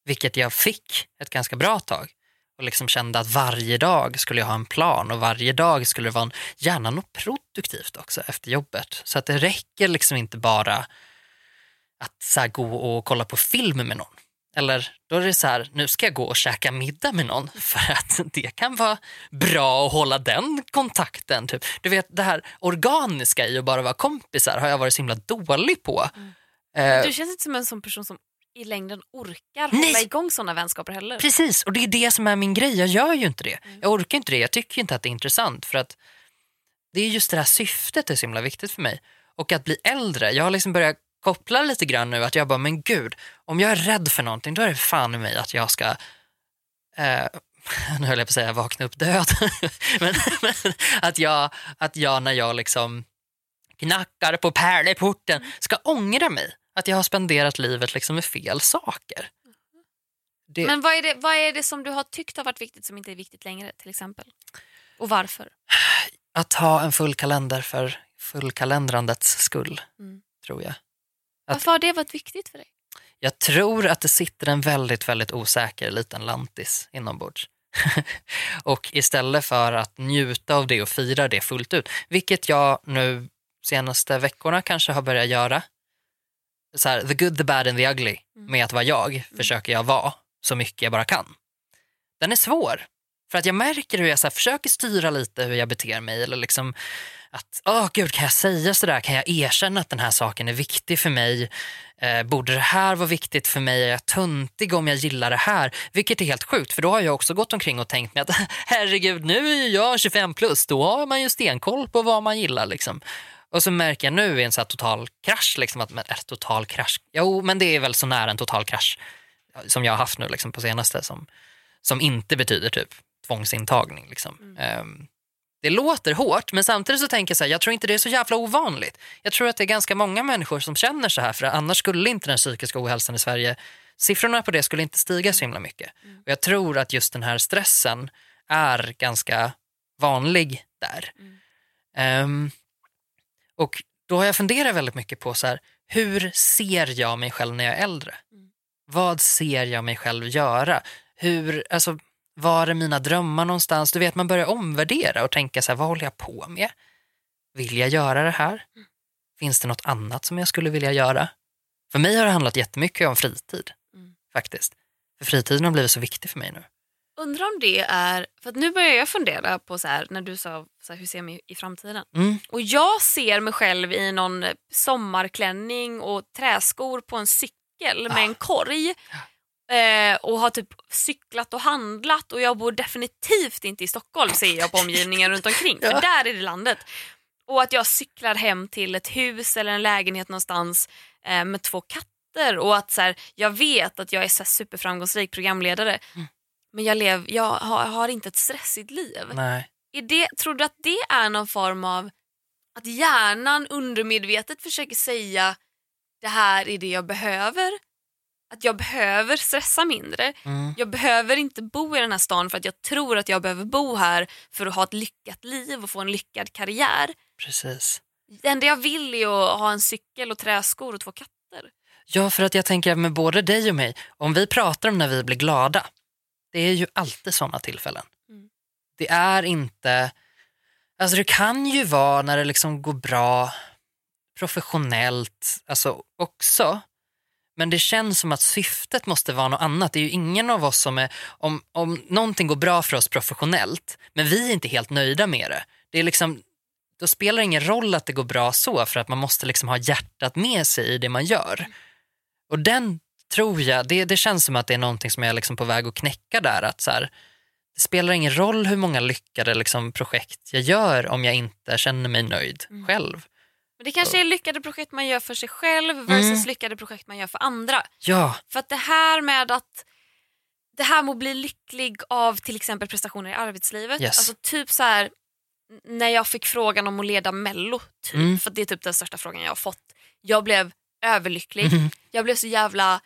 Vilket jag fick ett ganska bra tag. Och liksom kände att varje dag skulle jag ha en plan och varje dag skulle det vara en, gärna något produktivt också efter jobbet. Så att det räcker liksom inte bara att så här, gå och kolla på film med någon. Eller då är det så här, nu ska jag gå och käka middag med någon [laughs] för att det kan vara bra att hålla den kontakten. Typ. Du vet det här organiska i att bara vara kompisar har jag varit så himla dålig på. Mm. Eh, Du känns inte som en sån person som i längden orkar Nej. hålla igång såna vänskaper heller. Precis, och det är det som är min grej. Jag gör ju inte det. Jag orkar inte det. Jag tycker inte att det är intressant för att det är just det här syftet är så himla viktigt för mig. Och att bli äldre, jag har liksom börjat koppla lite grann nu att jag bara, men gud, om jag är rädd för någonting då är det fan i mig att jag ska eh, [laughs] nu höll jag på att säga vakna upp död. [laughs] men, men att, jag, att jag när jag liksom knackar på pärleporten ska ångra mig. Att jag har spenderat livet liksom med fel saker. Det, Men vad är, det, vad är det som du har tyckt har varit viktigt som inte är viktigt längre till exempel? Och varför? Att ha en full kalender för fullkalendrandets skull, Mm. tror jag. Att- Varför har det varit viktigt för dig? Jag tror att det sitter en väldigt, väldigt osäker liten lantis inombords. [laughs] och istället för att njuta av det och fira det fullt ut, vilket jag nu senaste veckorna kanske har börjat göra. Så här, the good, the bad and the ugly med att vara jag försöker jag vara så mycket jag bara kan. Den är svår. För att jag märker hur jag så här, försöker styra lite hur jag beter mig. Eller liksom att, åh gud, kan jag säga sådär? Kan jag erkänna att den här saken är viktig för mig? Eh, borde det här vara viktigt för mig? Är jag tuntig om jag gillar det här? Vilket är helt sjukt, för då har jag också gått omkring och tänkt mig att [laughs] herregud, nu är jag 25 plus, då har man ju stenkoll på vad man gillar. Liksom. Och så märker jag nu i en så total krasch, liksom att, men, äh, total krasch, jo men det är väl så nära en total krasch som jag har haft nu liksom, på senaste som, som inte betyder typ tvångsintagning. Liksom. Ehm, det låter hårt, men samtidigt så tänker jag så här, jag tror inte det är så jävla ovanligt. Jag tror att det är ganska många människor som känner så här, för annars skulle inte den psykiska ohälsan i Sverige, siffrorna på det skulle inte stiga så himla mycket. Och jag tror att just den här stressen är ganska vanlig där. Ehm, och då har jag funderat väldigt mycket på så här, hur ser jag mig själv när jag är äldre? Vad ser jag mig själv göra? Hur, alltså, var är mina drömmar någonstans? Du vet, man börjar omvärdera och tänka så här, vad håller jag på med? Vill jag göra det här? Finns det något annat som jag skulle vilja göra? För mig har det handlat jättemycket om fritid. faktiskt. För fritiden har blivit så viktig för mig nu. Undrar om det är, för nu börjar jag fundera på så här, när du sa så här, hur ser jag mig i framtiden? Mm. Och jag ser mig själv i någon sommarklänning och träskor på en cykel med Ah. en korg. Eh, och har typ cyklat och handlat och jag bor definitivt inte i Stockholm ser jag på omgivningen runt omkring. För [laughs] Ja. där är det landet. Och att jag cyklar hem till ett hus eller en lägenhet någonstans eh, med två katter och att så här, jag vet att jag är så superframgångsrik programledare Mm. Men jag, lev, jag har, har inte ett stressigt liv. Nej. Är det, tror du att det är någon form av att hjärnan undermedvetet försöker säga det här är det jag behöver? Att jag behöver stressa mindre. Mm. Jag behöver inte bo i den här stan för att jag tror att jag behöver bo här för att ha ett lyckat liv och få en lyckad karriär. Precis. Det enda jag vill är att ha en cykel och träskor och två katter. Ja, för att jag tänker med både dig och mig, om vi pratar om när vi blir glada, det är ju alltid sådana tillfällen. Mm. Det är inte, alltså det kan ju vara när det liksom går bra professionellt alltså också, men det känns som att syftet måste vara något annat. Det är ju ingen av oss som är, om, om någonting går bra för oss professionellt, men vi är inte helt nöjda med det. Det är liksom, då spelar det ingen roll att det går bra så för att man måste liksom ha hjärtat med sig i det man gör. Och den tror jag, det, det känns som att det är någonting som jag är liksom på väg att knäcka där. Att så här, det spelar ingen roll hur många lyckade liksom projekt jag gör om jag inte känner mig nöjd Mm. själv. Men det kanske är lyckade projekt man gör för sig själv versus Mm. lyckade projekt man gör för andra. Ja, För att det här med att det här med att bli lycklig av till exempel prestationer i arbetslivet. Yes. Alltså typ så här när jag fick frågan om att leda mello, typ, Mm. för det är typ den största frågan jag har fått. Jag blev överlycklig. Mhm. Jag blev så jävla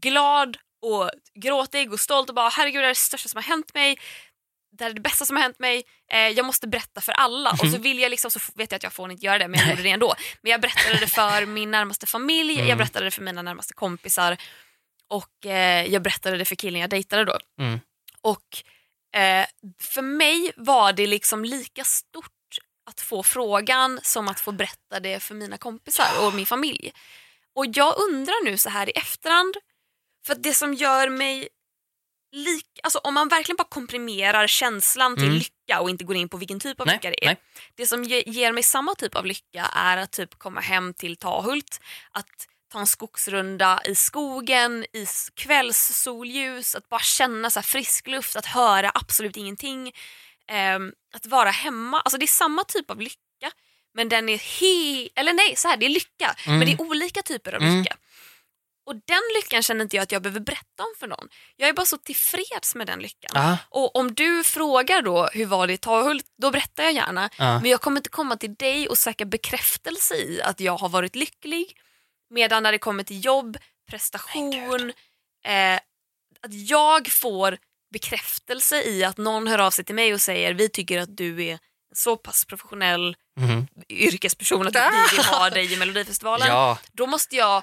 glad och gråtig och stolt och bara herregud det är det största som har hänt mig. Det här är det bästa som har hänt mig. Eh, jag måste berätta för alla. Och så vill jag liksom, så vet jag att jag får inte göra det men jag gjorde det ändå. Men jag berättade det för min närmaste familj, jag Mm. berättade det för mina närmaste kompisar och eh, jag berättade det för killen jag dejtade då. Mm. Och eh, för mig var det liksom lika stort att få frågan som att få berätta det för mina kompisar och min familj. Och jag undrar nu så här i efterhand, för det som gör mig lik, alltså om man verkligen bara komprimerar känslan till Mm. lycka och inte går in på vilken typ av Nej, lycka det är. nej. Det som ge, ger mig samma typ av lycka är att typ komma hem till Tahult, att ta en skogsrunda i skogen, i kvällssolljus, att bara känna så frisk luft, att höra absolut ingenting. Ehm, att vara hemma, alltså det är samma typ av lycka men den är he... Eller nej, så här, det är lycka Mm. men det är olika typer av Mm. Och den lyckan känner inte jag att jag behöver berätta om för någon. Jag är bara så tillfreds med den lyckan. Ja, Och om du frågar då hur var det i Tahult, då berättar jag gärna. ja. Men jag kommer inte komma till dig och söka bekräftelse i att jag har varit lycklig. Medan när det kommer till jobb, prestation, eh, att jag får bekräftelse i att någon hör av sig till mig och säger vi tycker att du är så pass professionell Mhm. yrkesperson att vi vill ha [laughs] dig i Melodifestivalen. ja. Då måste jag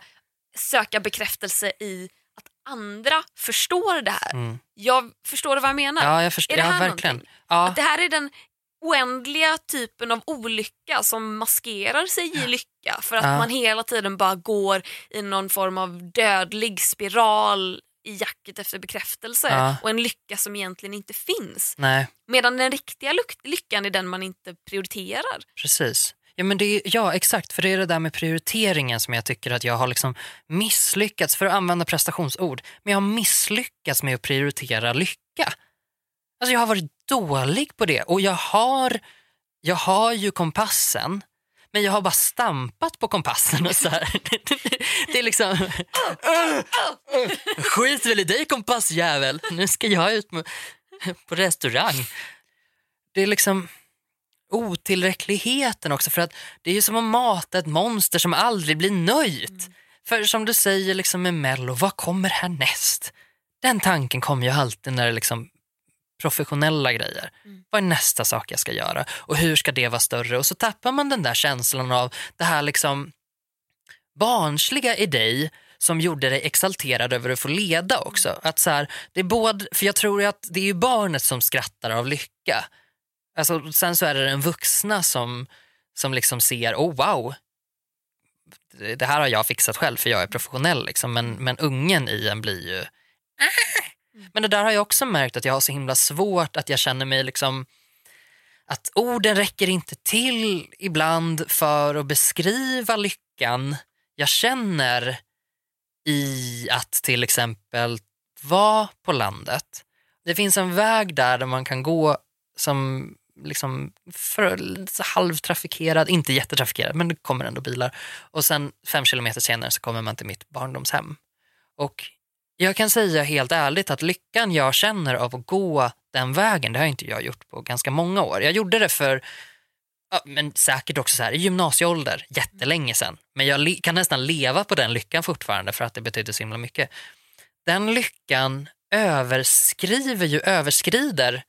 söka bekräftelse i att andra förstår det här. Mm. Jag förstår vad jag menar? ja jag förstår. Är det Ja, här verkligen. någonting? Ja. Att det här är den oändliga typen av olycka som maskerar sig i lycka för att Ja. man hela tiden bara går i någon form av dödlig spiral i jacket efter bekräftelse Ja. och en lycka som egentligen inte finns. Nej, Medan den riktiga lyck- lyckan är den man inte prioriterar. precis. Ja, men det är, ja, exakt. För det är det där med prioriteringen som jag tycker att jag har liksom misslyckats, för att använda prestationsord, men jag har misslyckats med att prioritera lycka. Alltså jag har varit dålig på det och jag har, jag har ju kompassen, men jag har bara stampat på kompassen och så här. [laughs] Det är liksom... [laughs] Skit väl i dig kompassjävel, nu ska jag ut på restaurang. Det är liksom otillräckligheten också för att det är ju som att mata ett monster som aldrig blir nöjt. För som du säger liksom med Mello, vad kommer härnäst? Den tanken kommer ju alltid när det är liksom professionella grejer. Mm. Vad är nästa sak jag ska göra och hur ska det vara större? Och så tappar man den där känslan av det här liksom barnsliga i dig som gjorde dig exalterad över att få leda också. Att så här, det är både, för jag tror att det är ju barnet som skrattar av lycka. Alltså, sen så är det den vuxna som, som liksom ser, oh wow, det här har jag fixat själv för jag är professionell. Liksom. Men, men ungen i en blir ju Men det där har jag också märkt att jag har så himla svårt att jag känner mig liksom att orden räcker inte till ibland för att beskriva lyckan jag känner i att till exempel vara på landet. Det finns en väg där, där man kan gå som liksom för, halvtrafikerad, inte jättetrafikerad, men det kommer ändå bilar. Och sen fem kilometer senare så kommer man till mitt barndomshem. Och jag kan säga helt ärligt att lyckan jag känner av att gå den vägen, det har inte jag gjort på ganska många år. Jag gjorde det för, ja, men säkert också så här, i gymnasieålder, jättelänge sedan. Men jag kan nästan leva på den lyckan fortfarande för att det betyder så himla mycket. Den lyckan överskriver ju, överskrider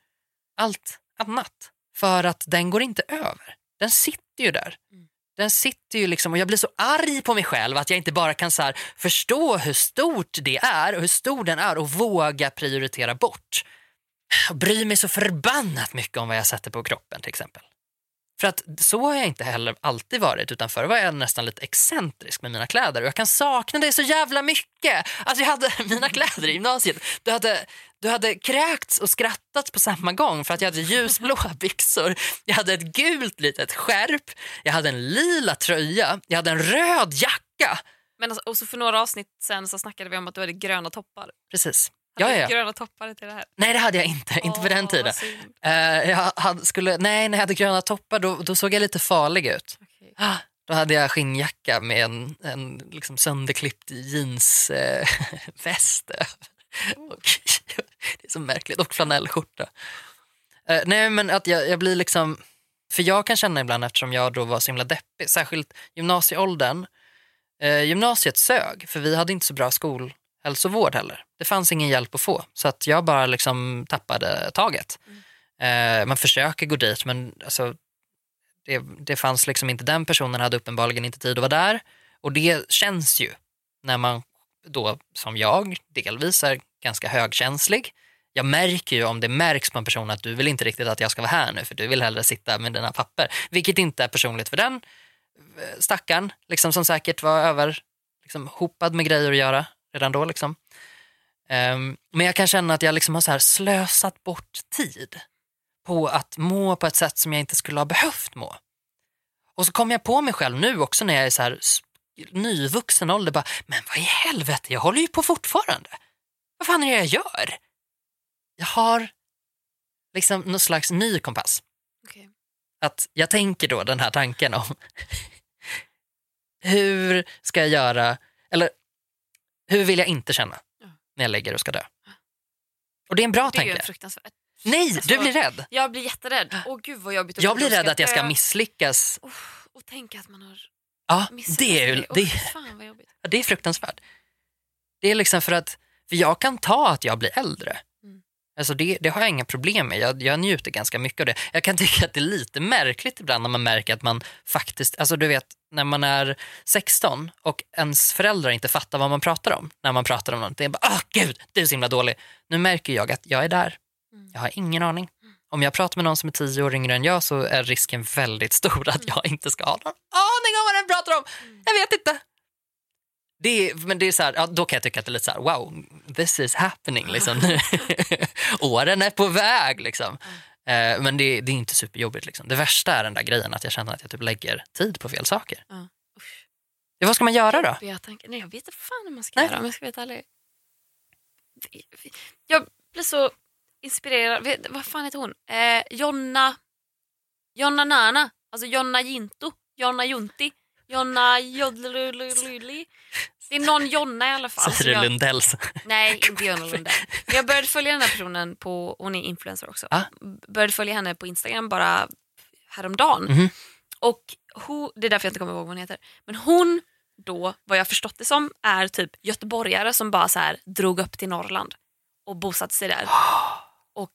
allt annat. För att den går inte över. Den sitter ju där. Mm. Den sitter ju liksom och jag blir så arg på mig själv att jag inte bara kan så förstå hur stort det är och hur stor den är och våga prioritera bort. Jag bryr mig så förbannat mycket om vad jag sätter på kroppen till exempel. För att så har jag inte heller alltid varit utan förr var jag nästan lite excentrisk med mina kläder och jag kan sakna det så jävla mycket. Alltså jag hade [laughs] mina kläder i gymnasiet. Du hade, du hade kräkts och skrattat på samma gång för att jag hade ljusblåa [laughs] byxor, jag hade ett gult litet skärp, jag hade en lila tröja, jag hade en röd jacka. Men alltså, och så för några avsnitt sen så snackade vi om att du hade gröna toppar. Precis. Hade ja, ja. du gröna toppar till det här? Nej det hade jag inte, inte på den tiden. Uh, jag hade, skulle, nej, när jag hade gröna toppar då, då såg jag lite farlig ut. Okay. Ah, då hade jag skinnjacka med en, en liksom sönderklippt jeansväst. [laughs] Eh, oh. [laughs] det är så märkligt. Och flanellskjorta. Uh, nej men att jag, jag blir liksom, för jag kan känna ibland eftersom jag då var så himla deppig, särskilt gymnasieåldern. Uh, gymnasiet sög för vi hade inte så bra skol hälsovård heller. Det fanns ingen hjälp att få så att jag bara liksom tappade taget. Mm. Eh, man försöker gå dit men alltså, det, det fanns liksom inte, den personen hade uppenbarligen inte tid att vara där och det känns ju när man då som jag delvis är ganska högkänslig. Jag märker ju om det märks på en person att du vill inte riktigt att jag ska vara här nu för du vill hellre sitta med dina papper. Vilket inte är personligt för den eh, stackaren liksom som säkert var över liksom, hopad med grejer att göra redan då. Liksom. Um, men jag kan känna att jag liksom har så här slösat bort tid på att må på ett sätt som jag inte skulle ha behövt må. Och så kommer jag på mig själv nu också när jag är så här nyvuxen ålder, bara, men vad i helvete, jag håller ju på fortfarande. Vad fan är det jag gör? Jag har liksom någon slags ny kompass. Okay. Att jag tänker då den här tanken om [laughs] hur ska jag göra, eller hur vill jag inte känna när jag lägger och ska dö? Och det är en bra tanke. Det är fruktansvärt. Nej, alltså, du blir rädd. Jag blir jätterädd. Åh gud vad jobbigt. Jag blir rädd att jag ska misslyckas. Oh, och tänka att man har ja, det är, det, det, jobbigt. det är fruktansvärt. Det är liksom för att för jag kan ta att jag blir äldre. Alltså det, det har jag inga problem med. Jag, jag njuter ganska mycket av det. Jag kan [laughs] tycka att det är lite märkligt ibland när man märker att man faktiskt, alltså du vet när man är 16 och ens föräldrar inte fattar vad man pratar om när man pratar om någonting. Bara, Åh gud, du är så himla dålig. Nu märker jag att jag är där. Mm. Jag har ingen aning. Om jag pratar med någon som är tio år yngre än jag så är risken väldigt stor att jag inte ska ha någon aning om vad den pratar om. Jag vet inte. Det är, men det är så här, ja, då kan jag tycka att det är lite så här, wow, this is happening. Liksom. [laughs] Åren är på väg. Liksom. Eh, men det, det, är inte superjobbigt. Liksom. Det värsta är den där grejen att jag känner att jag typ lägger tid på fel saker. Ja, vad ska man göra då? Jag, tänker, nej, jag vet inte fan hur man ska Nej. göra om jag ska vara ärlig. Jag blir så inspirerad. Vet, vad fan heter hon? Eh, Jonna, Jonna Nana. Alltså Jonna Jinto. Jonna Junti. Jonna Jodlululi. Det är någon Jonna i alla fall. Är det Lundells? Nej, inte Jonna Lundell. Jag började följa den här personen på, hon är influencer också. Ah. Började följa henne på Instagram bara häromdagen. Mm -hmm. Och hon, det är därför jag inte kommer ihåg vad hon heter. Men hon då, vad jag förstått det som, är typ göteborgare som bara så här drog upp till Norrland och bosatte sig där. [gasps] [gasps] Och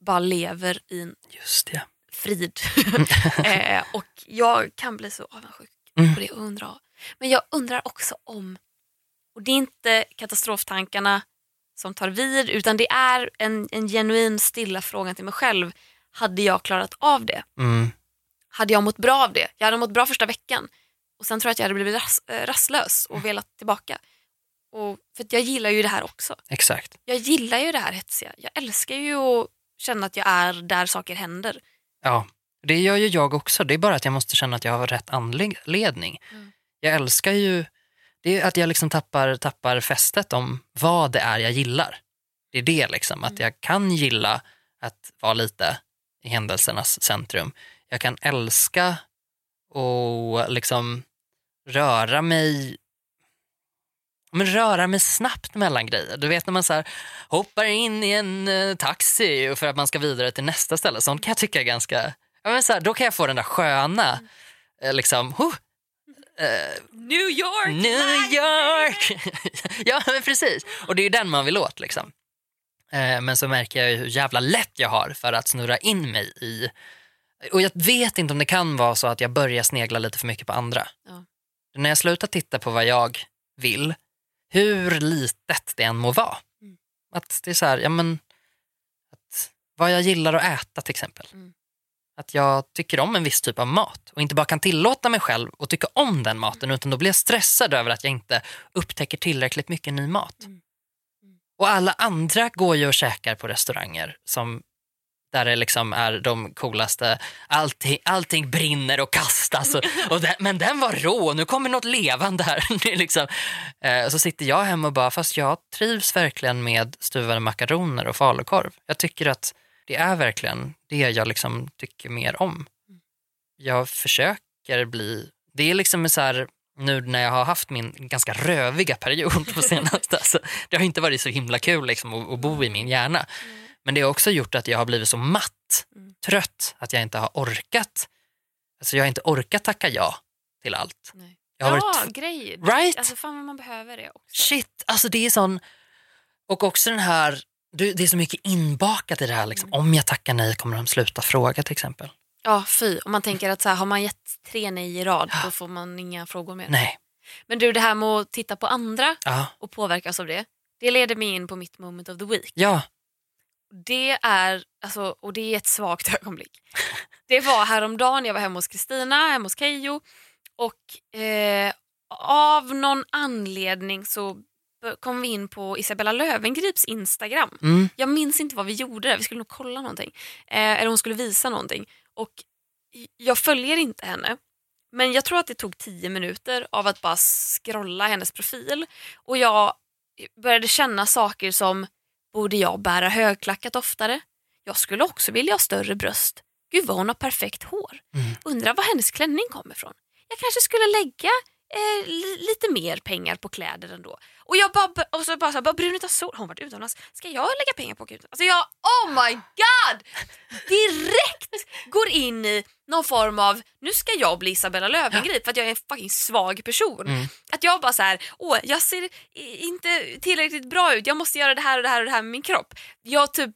bara lever i en Just det. frid. [laughs] eh, och jag kan bli så avundsjuk mm. på det och undra. Men jag undrar också om, och det är inte katastroftankarna som tar vid utan det är en, en genuin stilla fråga till mig själv. Hade jag klarat av det? Mm. Hade jag mått bra av det? Jag hade mått bra första veckan och sen tror jag att jag hade blivit ras, äh, rastlös och velat tillbaka. Och, för jag gillar ju det här också. Exakt. Jag gillar ju det här hetsiga. Jag älskar ju att känna att jag är där saker händer. Ja, det gör ju jag också. Det är bara att jag måste känna att jag har rätt anledning. Mm. Jag älskar ju det är att jag liksom tappar, tappar fästet om vad det är jag gillar. Det är det liksom, att Mm. jag kan gilla att vara lite i händelsernas centrum. Jag kan älska och liksom röra mig men röra mig snabbt mellan grejer. Du vet när man så hoppar in i en eh, taxi för att man ska vidare till nästa ställe. Sånt kan jag tycka är ganska... Ja, men så här, då kan jag få den där sköna, eh, liksom, huh, eh, New York! New York! [laughs] ja, men precis. Och det är ju den man vill åt. Liksom. Eh, men så märker jag hur jävla lätt jag har för att snurra in mig i... Och jag vet inte om det kan vara så att jag börjar snegla lite för mycket på andra. Ja. När jag slutar titta på vad jag vill, hur litet det än må vara. Mm. Att det är så här, ja men... Att, vad jag gillar att äta till exempel. Mm. Att jag tycker om en viss typ av mat och inte bara kan tillåta mig själv att tycka om den maten utan då blir jag stressad över att jag inte upptäcker tillräckligt mycket ny mat. Mm. Och alla andra går ju och käkar på restauranger som där det liksom är de coolaste, allting, allting brinner och kastas. Och, och den, men den var rå, nu kommer något levande här. [laughs] Liksom, eh, så sitter jag hemma och bara, fast jag trivs verkligen med stuvade makaroner och falukorv. Jag tycker att det är verkligen det jag liksom tycker mer om. Jag försöker bli, det är liksom så här, nu när jag har haft min ganska röviga period på senaste, [laughs] alltså, det har inte varit så himla kul liksom, att, att bo i min hjärna. Mm. Men det har också gjort att jag har blivit så matt, Mm. trött, att jag inte har orkat. Alltså jag har inte orkat tacka ja till allt. Nej. Jag har ja, varit grejer. Right? Alltså fan vad man behöver det också. Shit, alltså det är sån... Och också den här, det är så mycket inbakat i det här. Liksom. Om jag tackar nej kommer de sluta fråga till exempel. Ja, fy. Om man tänker att så här, har man gett tre nej i rad då får man inga frågor mer. Nej. Men du, det här med att titta på andra Ja. och påverkas av det. Det leder mig in på mitt moment of the week. Ja. Det är, alltså, och det är ett svagt [laughs] ögonblick. Det var häromdagen, jag var hemma hos Kristina, hemma hos Keyyo och eh, av någon anledning så kom vi in på Isabella Lövengrips Instagram. Mm. Jag minns inte vad vi gjorde där, vi skulle nog kolla någonting. Eh, eller hon skulle visa någonting. Och jag följer inte henne. Men jag tror att det tog tio minuter av att bara scrolla hennes profil. Och jag började känna saker som, borde jag bära högklackat oftare? Jag skulle också vilja ha större bröst. Gud vad hon har perfekt hår. Mm. Undrar var hennes klänning kommer ifrån. Jag kanske skulle lägga eh, li- lite mer pengar på kläder ändå. Och jag bara, och så bara, så här, bara Brunita Sol, har hon varit utomlands? Ska jag lägga pengar på utomlands? Alltså jag, oh my god! Direkt går in i någon form av, nu ska jag bli Isabella Löwengrip för att jag är en fucking svag person. Mm. Att jag bara så här, åh jag ser inte tillräckligt bra ut, jag måste göra det här och det här och det här med min kropp. Jag typ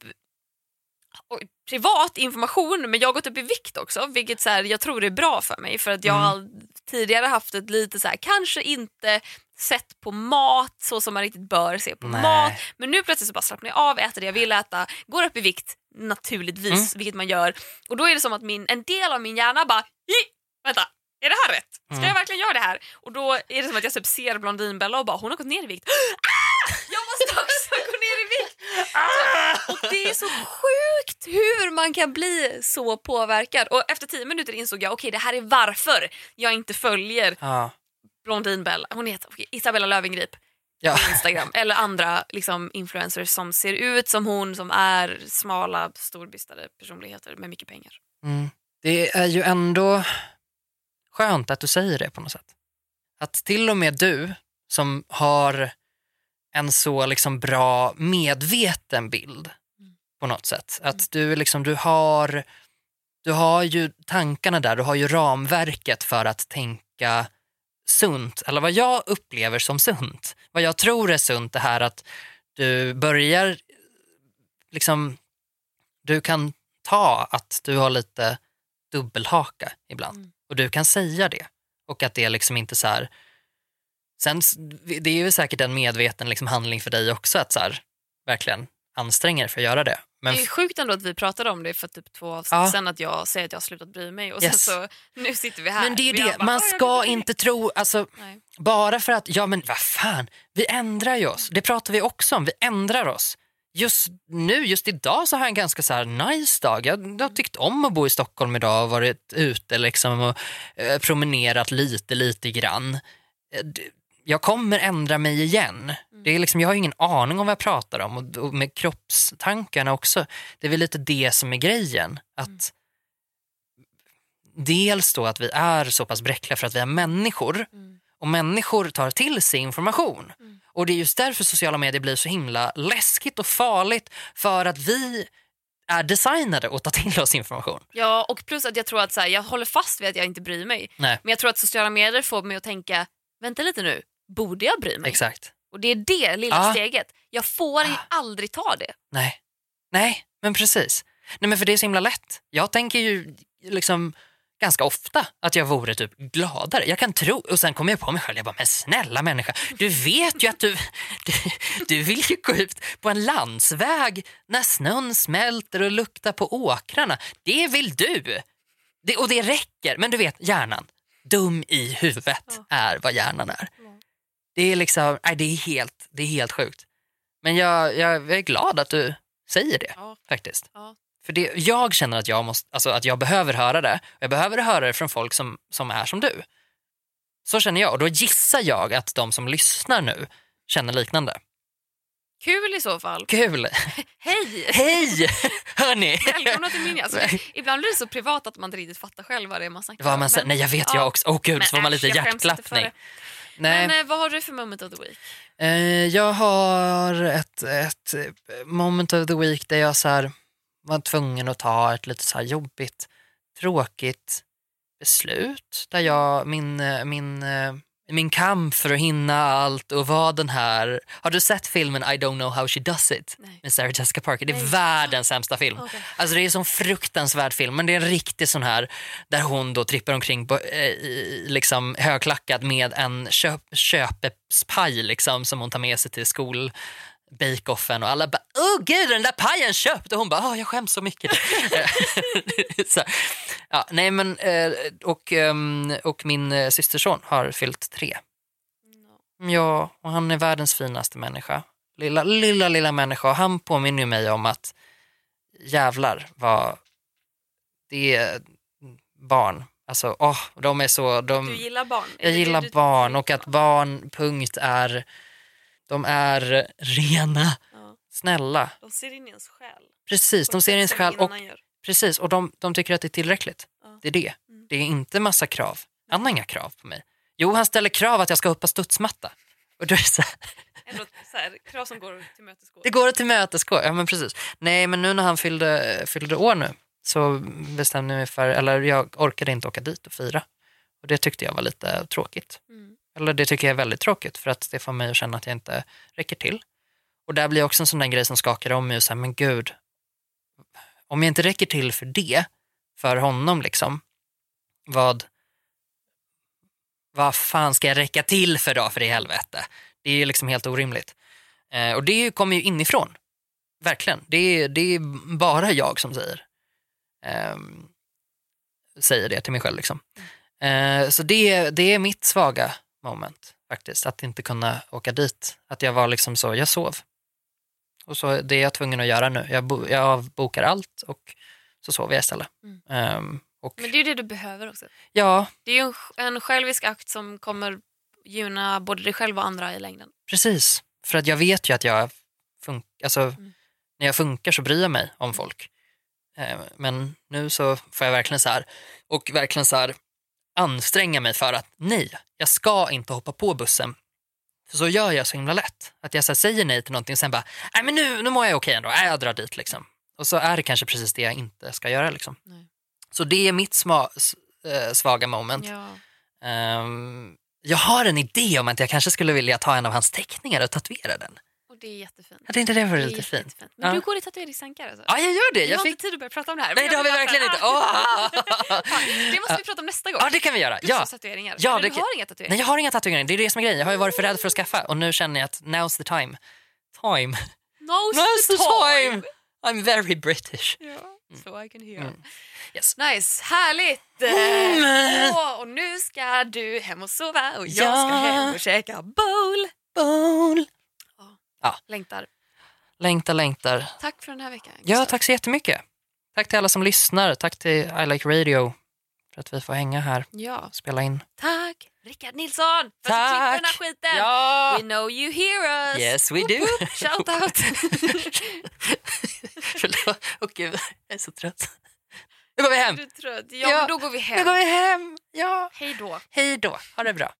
privat information men jag har gått upp i vikt också vilket så här, jag tror är bra för mig för att jag Mm. har tidigare haft ett lite så här, kanske inte sett på mat så som man riktigt bör se på Nej. mat men nu plötsligt så bara slappnar jag av, äter det jag vill äta, går upp i vikt naturligtvis Mm. vilket man gör och då är det som att min, en del av min hjärna bara "Hi! vänta är det här rätt? Ska Mm. jag verkligen göra det här? Och då är det som att jag typ ser Blondinbella och bara hon har gått ner i vikt. [gasps] Ah! Jag måste också gå ner i vikt! Så, och det är så sjukt hur man kan bli så påverkad. Och efter tio minuter insåg jag okej det här är varför jag inte följer Ja. Blondinbella, hon heter okej, Isabella Löwengrip Ja. på Instagram. [laughs] eller andra liksom, influencers som ser ut som hon som är smala storbystade personligheter med mycket pengar. Mm. Det är ju ändå skönt att du säger det på något sätt. Att till och med du som har en så liksom bra medveten bild på något sätt. Att du, liksom, du, har, du har ju tankarna där, du har ju ramverket för att tänka sunt, eller vad jag upplever som sunt. Vad jag tror är sunt det här att du börjar, liksom, du kan ta att du har lite dubbelhaka ibland. Mm. Och du kan säga det. Och att det liksom inte så här... Sen, det är ju säkert en medveten liksom handling för dig också att så här, verkligen anstränga dig för att göra det. Men Det är sjukt ändå att vi pratade om det för typ två avsnitt Ja. sen att jag säger att jag har slutat bry mig och Yes. sen så [laughs] nu sitter vi här. Men det är det, bara, man "Åh, jag ska inte tro, alltså Nej. bara för att, ja men vad fan, vi ändrar ju oss. Det pratar vi också om, vi ändrar oss. Just nu, just idag så har jag en ganska så nice dag. Jag har tyckt om att bo i Stockholm idag och varit ute liksom och eh, promenerat lite, lite grann. Eh, d- Jag kommer ändra mig igen. Det är liksom, jag har ingen aning om vad jag pratar om och, och med kroppstankarna också. Det är väl lite det som är grejen. Att Dels då att vi är så pass bräckliga för att vi är människor Mm. och människor tar till sig information. Mm. Och det är just därför sociala medier blir så himla läskigt och farligt för att vi är designade att ta till oss information. Ja och plus att jag tror att så här, jag håller fast vid att jag inte bryr mig. Nej, Men jag tror att sociala medier får mig att tänka, vänta lite nu, borde jag bry mig? exakt. Och det är det lilla Ja. steget. Jag får Ah. aldrig ta det. Nej, nej, men precis. Nej, men för det är så himla lätt. Jag tänker ju liksom ganska ofta att jag vore typ gladare. Jag kan tro, och sen kommer jag på mig själv, jag bara, men snälla människa, du vet ju att du, du, du vill ju gå ut på en landsväg när snön smälter och luktar på åkrarna. Det vill du. Det, och det räcker. Men du vet, hjärnan, dum i huvudet är vad hjärnan är. Det är liksom, nej, det är helt, det är helt sjukt. Men jag, jag är glad att du säger det Ja. faktiskt. Ja. För det, jag känner att jag, måste, alltså att jag behöver höra det. Jag behöver höra det från folk som, som är som du. Så känner jag och då gissar jag att de som lyssnar nu känner liknande. Kul i så fall. Kul! [laughs] Hej! Hej! Hörni! [laughs] Välkomna till min alltså, [laughs] Ibland blir det så privat att man inte riktigt fattar själv vad det är man snackar Vad om. man säger, Men- nej jag vet ja. jag också. Åh gud, Men så får man lite hjärtklappning. Nej. Men eh, vad har du för moment of the week? Eh, jag har ett, ett moment of the week där jag så här, var tvungen att ta ett lite så här jobbigt, tråkigt beslut. Där jag, min, eh, min, min kamp för att hinna allt och vara den här... Har du sett filmen I don't know how she does it? Nej. Med Sarah Jessica Parker. Det är Nej. världens sämsta film. Okej. Alltså det är en sån fruktansvärd film, men det är en riktig sån här där hon då trippar omkring på, eh, liksom högklackad med en köp, köpespaj liksom, som hon tar med sig till skol bake-offen och alla bara åh gud den där pajen köpt och hon bara åh jag skäms så mycket. [laughs] så, ja, nej men eh, och, ehm, och min eh, systerson har fyllt tre. Ja, och han är världens finaste människa. Lilla, lilla, lilla människa. Och han påminner mig om att jävlar vad det är barn. Alltså, åh, de är så... De, Du gillar barn? Jag gillar du- barn och att barn, punkt, är... De är rena, Ja. snälla. De ser in i ens själ. Precis, de ser sätt ens som själ och. Precis, och de, de tycker att det är tillräckligt. Ja. Det är det. Mm. Det är inte massa krav. Han har inga krav på mig. Jo, han ställer krav att jag ska på studsmatta. Och då är så här, Ändå så här, krav som går till mötesgå. det går att tillmötesgå. Ja, men precis. Nej, men nu när han fyllde, fyllde år nu så bestämde jag mig för, eller jag orkade inte åka dit och fira. Och det tyckte jag var lite tråkigt. Mm. Eller det tycker jag är väldigt tråkigt för att det får mig att känna att jag inte räcker till. Och där blir också en sån där grej som skakar om mig och säger, men gud, om jag inte räcker till för det, för honom liksom, vad, vad fan ska jag räcka till för då för i helvete? Det är ju liksom helt orimligt. Eh, och det kommer ju inifrån, verkligen. Det är, det är bara jag som säger, eh, säger det till mig själv. Liksom. Eh, så det, det är mitt svaga moment faktiskt, att inte kunna åka dit. Att jag var liksom så, jag sov. Och så det är jag tvungen att göra nu. Jag, bo, jag bokar allt och så sover jag istället. Mm. Ehm, och Men det är ju det du behöver också. ja, Det är ju en, en självisk akt som kommer gynna både dig själv och andra i längden. precis. För att jag vet ju att jag fun- alltså, Mm. när jag funkar så bryr jag mig om folk. Eh, men nu så får jag verkligen så här, och verkligen så här anstränga mig för att nej, jag ska inte hoppa på bussen. För så gör jag så himla lätt. Att jag så säger nej till någonting och sen bara, nej men nu, nu mår jag okej ändå, nej, jag drar dit liksom. Och så är det kanske precis det jag inte ska göra liksom. Nej. Så det är mitt sma, eh, svaga moment. Ja. Ehm, jag har en idé om att jag kanske skulle vilja ta en av hans teckningar och tatuera den. Det är jättefint. Jag tänkte det är lite fint. jättefint. Men Ja. du går i tatueringstankar alltså? Ja, jag gör det. Jag har fick... inte tid att börja prata om det här. Nej, det har vi verkligen inte. [laughs] Fan, det måste vi prata om nästa gång. Ja, det kan vi göra. Ja. Tatueringar. Ja, det du har inga tatueringar? Nej, jag har inga tatueringar. Det är det som är grejen. Jag har varit för rädd för att skaffa och nu känner jag att now's the time. Time. Of of the time. time. I'm very British. Ja, so I can hear. Mm. Yes. Nice, härligt! Mm. Åh, och nu ska du hem och sova och jag ska Ja. hem och käka bowl. Bowl. Längtar. Längtar, längtar. Tack för den här veckan. Ja, tack så jättemycket. Tack till alla som lyssnar. Tack till I Like Radio för att vi får hänga här Ja, och spela in. tack Rickard Nilsson för att du klipper den här skiten. Ja! We know you hear us. Yes, we do. Shout out. [laughs] Förlåt. Åh gud, jag är så trött. Nu går vi hem. Du är trött. Ja, Ja, då går vi Nu hem. går vi hem. Ja. Hej då. Hej då. Ha det bra.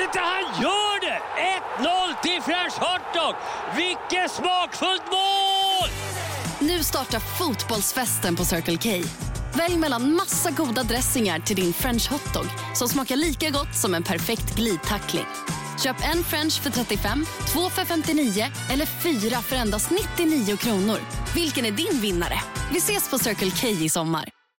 Titta, han gör det! 1-0 till French Hotdog! Vilket smakfullt mål! Nu startar fotbollsfesten på Circle K. Välj mellan massa goda dressingar till din french hotdog som smakar lika gott som en perfekt glidtackling. Köp en french för 35, två för 59 eller fyra för endast 99 kronor. Vilken är din vinnare? Vi ses på Circle K i sommar.